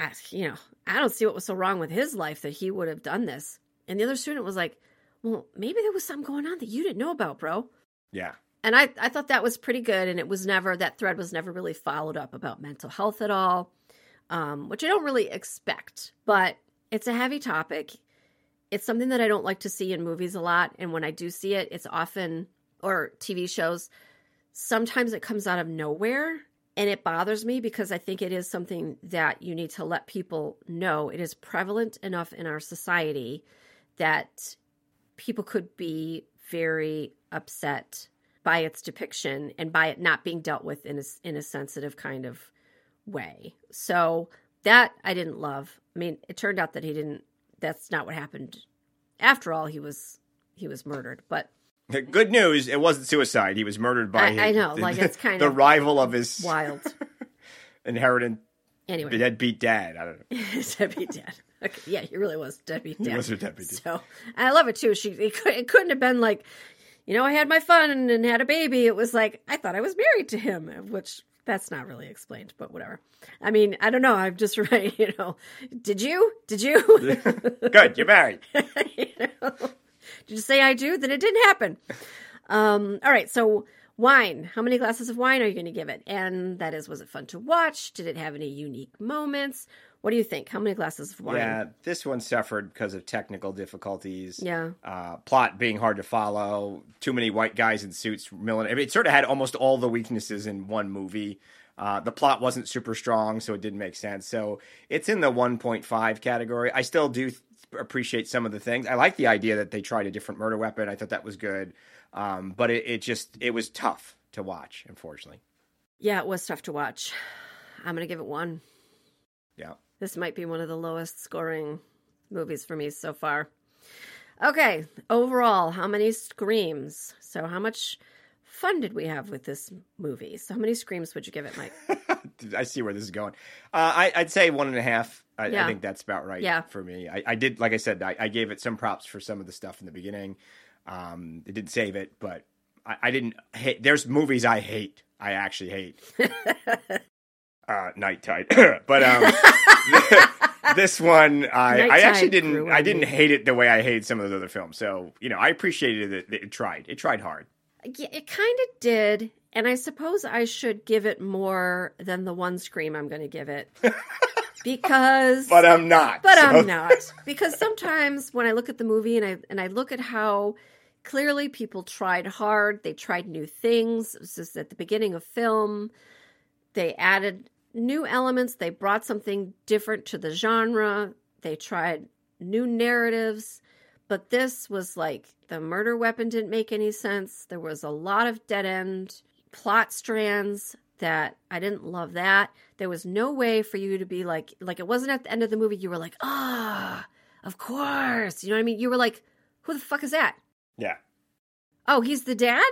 I, you know, I don't see what was so wrong with his life that he would have done this. And the other student was like, well, maybe there was something going on that you didn't know about, bro.
Yeah.
And I, I thought that was pretty good. And it was never, that thread was never really followed up about mental health at all, um, which I don't really expect. But it's a heavy topic. It's something that I don't like to see in movies a lot. And when I do see it, it's often, or TV shows, sometimes it comes out of nowhere. And it bothers me because I think it is something that you need to let people know. It is prevalent enough in our society that people could be very upset by its depiction and by it not being dealt with in a, in a sensitive kind of way. So that I didn't love. I mean, it turned out that he didn't. That's not what happened. After all, he was he was murdered. But
Good news, it wasn't suicide. He was murdered by
I-
his,
I know, like, it's kind
the
of the
rival of his
wild.
inheritance.
Anyway,
deadbeat dad. I don't know.
deadbeat dad. Okay, yeah, he really was deadbeat
He
dad.
was a deadbeat dad.
So I love it too. She it, could, it couldn't have been like, you know, I had my fun and, and had a baby. It was like I thought I was married to him, which that's not really explained, but whatever. I mean, I don't know. I'm just right. You know, did you? Did you?
Good, you're married.
you know? Did you say I do? Then it didn't happen. Um, all right, so wine. How many glasses of wine are you going to give it? And that is, was it fun to watch? Did it have any unique moments? What do you think? How many glasses of wine?
Yeah, this one suffered because of technical difficulties.
Yeah.
Uh, plot being hard to follow. Too many white guys in suits milling. I mean, it sort of had almost all the weaknesses in one movie. Uh, the plot wasn't super strong, so it didn't make sense. So it's in the 1.5 category. I still do appreciate some of the things. I like the idea that they tried a different murder weapon. I thought that was good. Um, but it, it just it was tough to watch, unfortunately.
Yeah, it was tough to watch. I'm going to give it one.
Yeah.
This might be one of the lowest scoring movies for me so far. Okay, overall, how many screams? So, how much fun did we have with this movie? So, how many screams would you give it, Mike?
I see where this is going. Uh, I, I'd say one and a half. I,
Yeah.
I think that's about right
Yeah.
for me. I, I did, like I said, I, I gave it some props for some of the stuff in the beginning. Um, it didn't save it, but I, I didn't hate. There's movies I hate. I actually hate. uh, Night Tide, but um, this one I, I actually didn't. I didn't hate it the way I hate some of those other films. So you know, I appreciated it. that It tried. It tried hard.
It kind of did. And I suppose I should give it more than the one scream I'm going to give it. because
But I'm not.
but
so-
I'm not because sometimes when I look at the movie and I and I look at how clearly people tried hard, they tried new things. It was just at the beginning of film, they added new elements, they brought something different to the genre, they tried new narratives. But this was like the murder weapon didn't make any sense. There was a lot of dead end plot strands that I didn't love that. There was no way for you to be like like it wasn't at the end of the movie you were like, "Ah, of course." You know what I mean? You were like, "Who the fuck is that?"
Yeah.
Oh, he's the dad?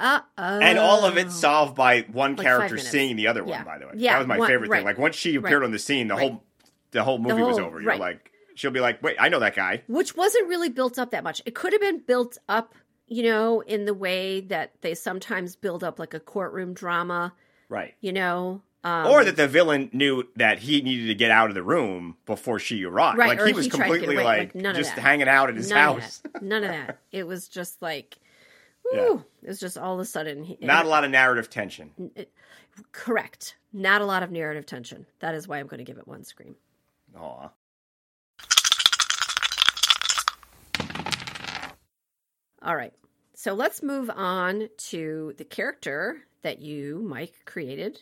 Uh oh.
And all of it solved by one
Like
character seeing the other one.
Yeah.
By the way,
Yeah,
that was my
one-
favorite
right.
thing. Like once she appeared
Right.
on the scene, the
Right.
whole the whole movie was
whole-
over. You're like, she'll be like, "Wait, I know that guy."
which wasn't really built up that much. It could have been built up, you know, in the way that they sometimes build up like a courtroom drama,
Right.
you know. Um,
or that the villain knew that he needed to get out of the room before she arrived.
Right,
like he was
he tried to get
completely
away.
like,
Like, none of
just hanging out at his
none
house.
Of that. None of that. It was just like, woo,
Yeah.
it was just all of a sudden. he-
Not a lot of narrative tension.
Correct. Not a lot of narrative tension. That is why I'm going to give it one scream.
Aw.
All right. So let's move on to the character that you, Mike, created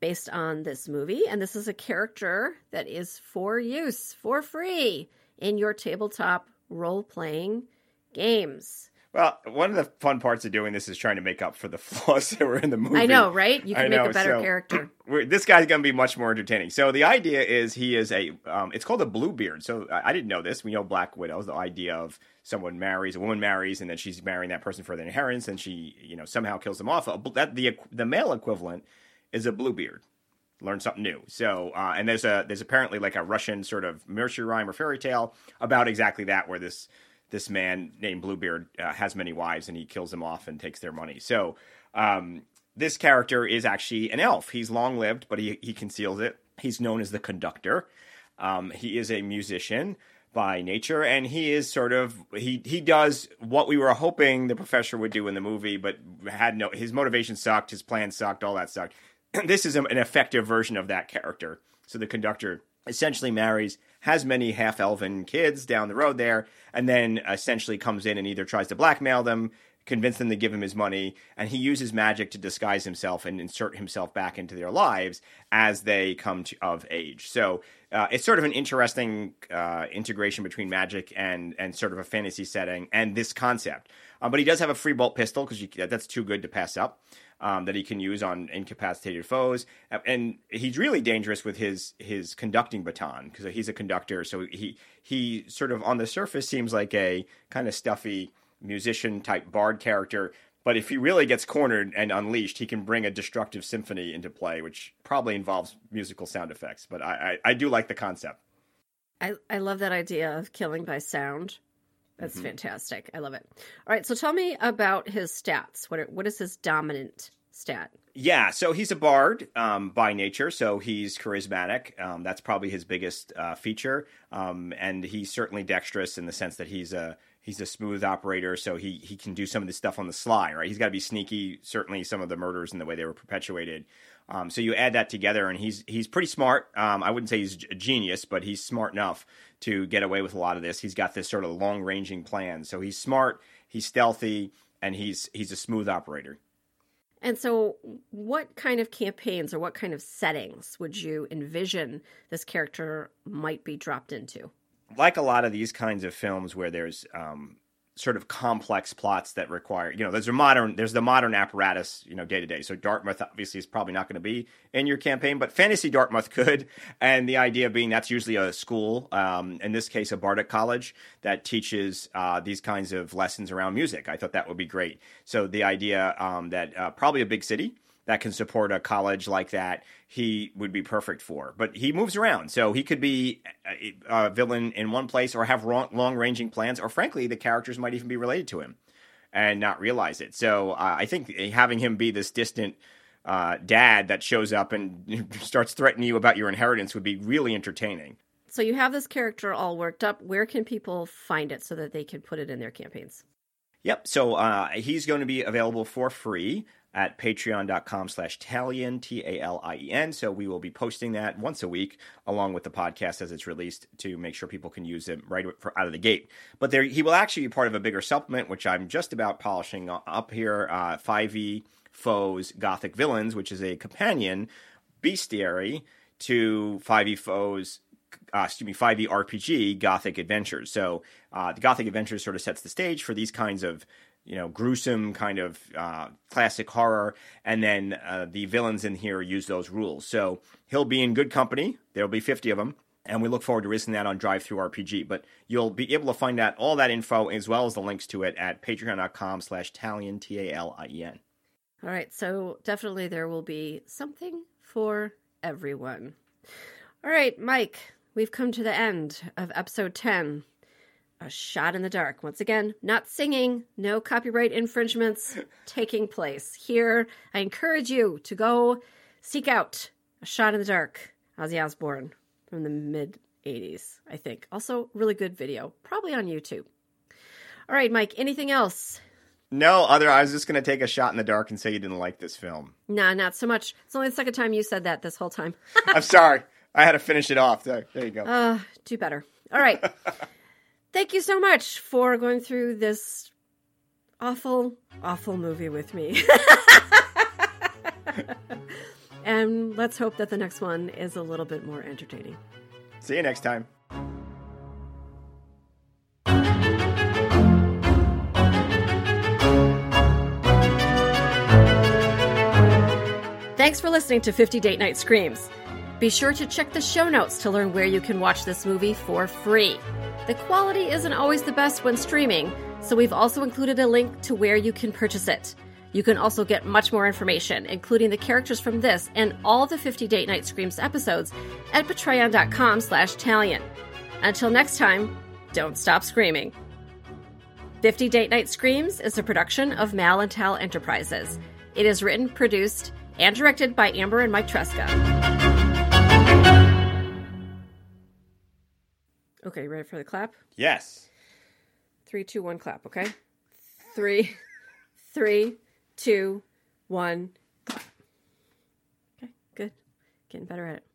based on this movie. And this is a character that is for use for free in your tabletop role playing games.
Well, one of the fun parts of doing this is trying to make up for the flaws that were in the movie.
I know, right? You can
I
make
know,
a better
so-
character.
this guy's going to be much more entertaining. So the idea is he is a, um, it's called a bluebeard. So I, I didn't know this. We know Black Widows, the idea of someone marries, a woman marries, and then she's marrying that person for their inheritance, and she, you know, somehow kills them off. A That the the male equivalent is a bluebeard. Learn something new. So, uh, and there's a there's apparently like a Russian sort of nursery rhyme or fairy tale about exactly that, where this this man named Bluebeard uh, has many wives and he kills them off and takes their money. So, um, this character is actually an elf. He's long lived, but he he conceals it. He's known as the conductor. Um, he is a musician by nature, and he is sort of he he does what we were hoping the professor would do in the movie, but had no his motivation sucked, his plan sucked, all that sucked. this is an effective version of that character. So the conductor essentially marries, has many half elven kids down the road there, and then essentially comes in and either tries to blackmail them, convince them to give him his money, and he uses magic to disguise himself and insert himself back into their lives as they come to, of age. So uh, it's sort of an interesting uh, integration between magic and and sort of a fantasy setting and this concept. Uh, but he does have a free bolt pistol because that's too good to pass up um, that he can use on incapacitated foes, and he's really dangerous with his his conducting baton because he's a conductor. So he he sort of on the surface seems like a kind of stuffy musician type bard character, but if he really gets cornered and unleashed, he can bring a destructive symphony into play, which probably involves musical sound effects. But I I, I do like the concept.
I, I love that idea of killing by sound. That's
Mm-hmm.
fantastic. I love it. All right, so tell me about his stats. What are, what is his dominant stat?
Yeah, so he's a bard um, by nature, so he's charismatic. Um, that's probably his biggest uh, feature, um, and he's certainly dexterous in the sense that he's a he's a smooth operator. So he he can do some of this stuff on the sly, right? He's got to be sneaky. Certainly, some of the murders and the way they were perpetuated. Um, so you add that together, and he's he's pretty smart. Um, I wouldn't say he's a genius, but he's smart enough to get away with a lot of this. He's got this sort of long ranging plan. So he's smart, he's stealthy, and he's he's a smooth operator.
And so, what kind of campaigns or what kind of settings would you envision this character might be dropped into?
like a lot of these kinds of films where there's um, sort of complex plots that require, you know, there's a modern, there's the modern apparatus, you know, day to day. So Dartmouth obviously is probably not going to be in your campaign, but fantasy Dartmouth could. And the idea being that's usually a school, um, in this case, a Bardic college that teaches uh, these kinds of lessons around music. I thought that would be great. So the idea um, that uh, probably a big city that can support a college like that, he would be perfect for. But he moves around, so he could be a, a villain in one place or have long ranging plans, or frankly, the characters might even be related to him and not realize it. So uh, I think having him be this distant uh, dad that shows up and starts threatening you about your inheritance would be really entertaining.
So, you have this character all worked up. Where can people find it so that they can put it in their campaigns?
Yep. So uh, he's going to be available for free at patreon.com slash Talien, T A L I E N. So we will be posting that once a week along with the podcast as it's released to make sure people can use it right out of the gate. But there, he will actually be part of a bigger supplement, which I'm just about polishing up here uh, 5e Foes Gothic Villains, which is a companion bestiary to 5e Foes uh, excuse me, 5e RPG Gothic Adventures. So uh, the Gothic Adventures sort of sets the stage for these kinds of, you know, gruesome kind of uh, classic horror, and then uh, the villains in here use those rules. So he'll be in good company. There'll be 50 of them. And we look forward to releasing that on DriveThruRPG. But you'll be able to find out all that info as well as the links to it at patreon.com slash Talien, T A L I E N.
All right, so definitely there will be something for everyone. All right, Mike, we've come to the end of episode 10 A Shot in the Dark. Once again, not singing, no copyright infringements taking place. Here, I encourage you to go seek out A Shot in the Dark, Ozzy Osbourne from the mid 80s, I think. Also, really good video, probably on YouTube. All right, Mike, anything else?
No, other. I was just going to take a shot in the dark and say you didn't like this film.
Nah, not so much. It's only the second time you said that this whole time.
I'm sorry. I had to finish it off. There, there you go.
Uh, do better. All right. thank you so much for going through this awful, awful movie with me. and let's hope that the next one is a little bit more entertaining.
See you next time.
Thanks for listening to 50 Date Night Screams. Be sure to check the show notes to learn where you can watch this movie for free. The quality isn't always the best when streaming, so we've also included a link to where you can purchase it. You can also get much more information, including the characters from this and all the 50 Date Night Screams episodes at patreon.com slash Talien. Until next time, don't stop screaming. 50 Date Night Screams is a production of Mal and Tal Enterprises. It is written, produced, and directed by Amber and Mike Tresca. Okay, ready for the clap?
Yes.
Three, two, one, clap, okay? Three, three, two, one, clap. Okay, good. Getting better at it.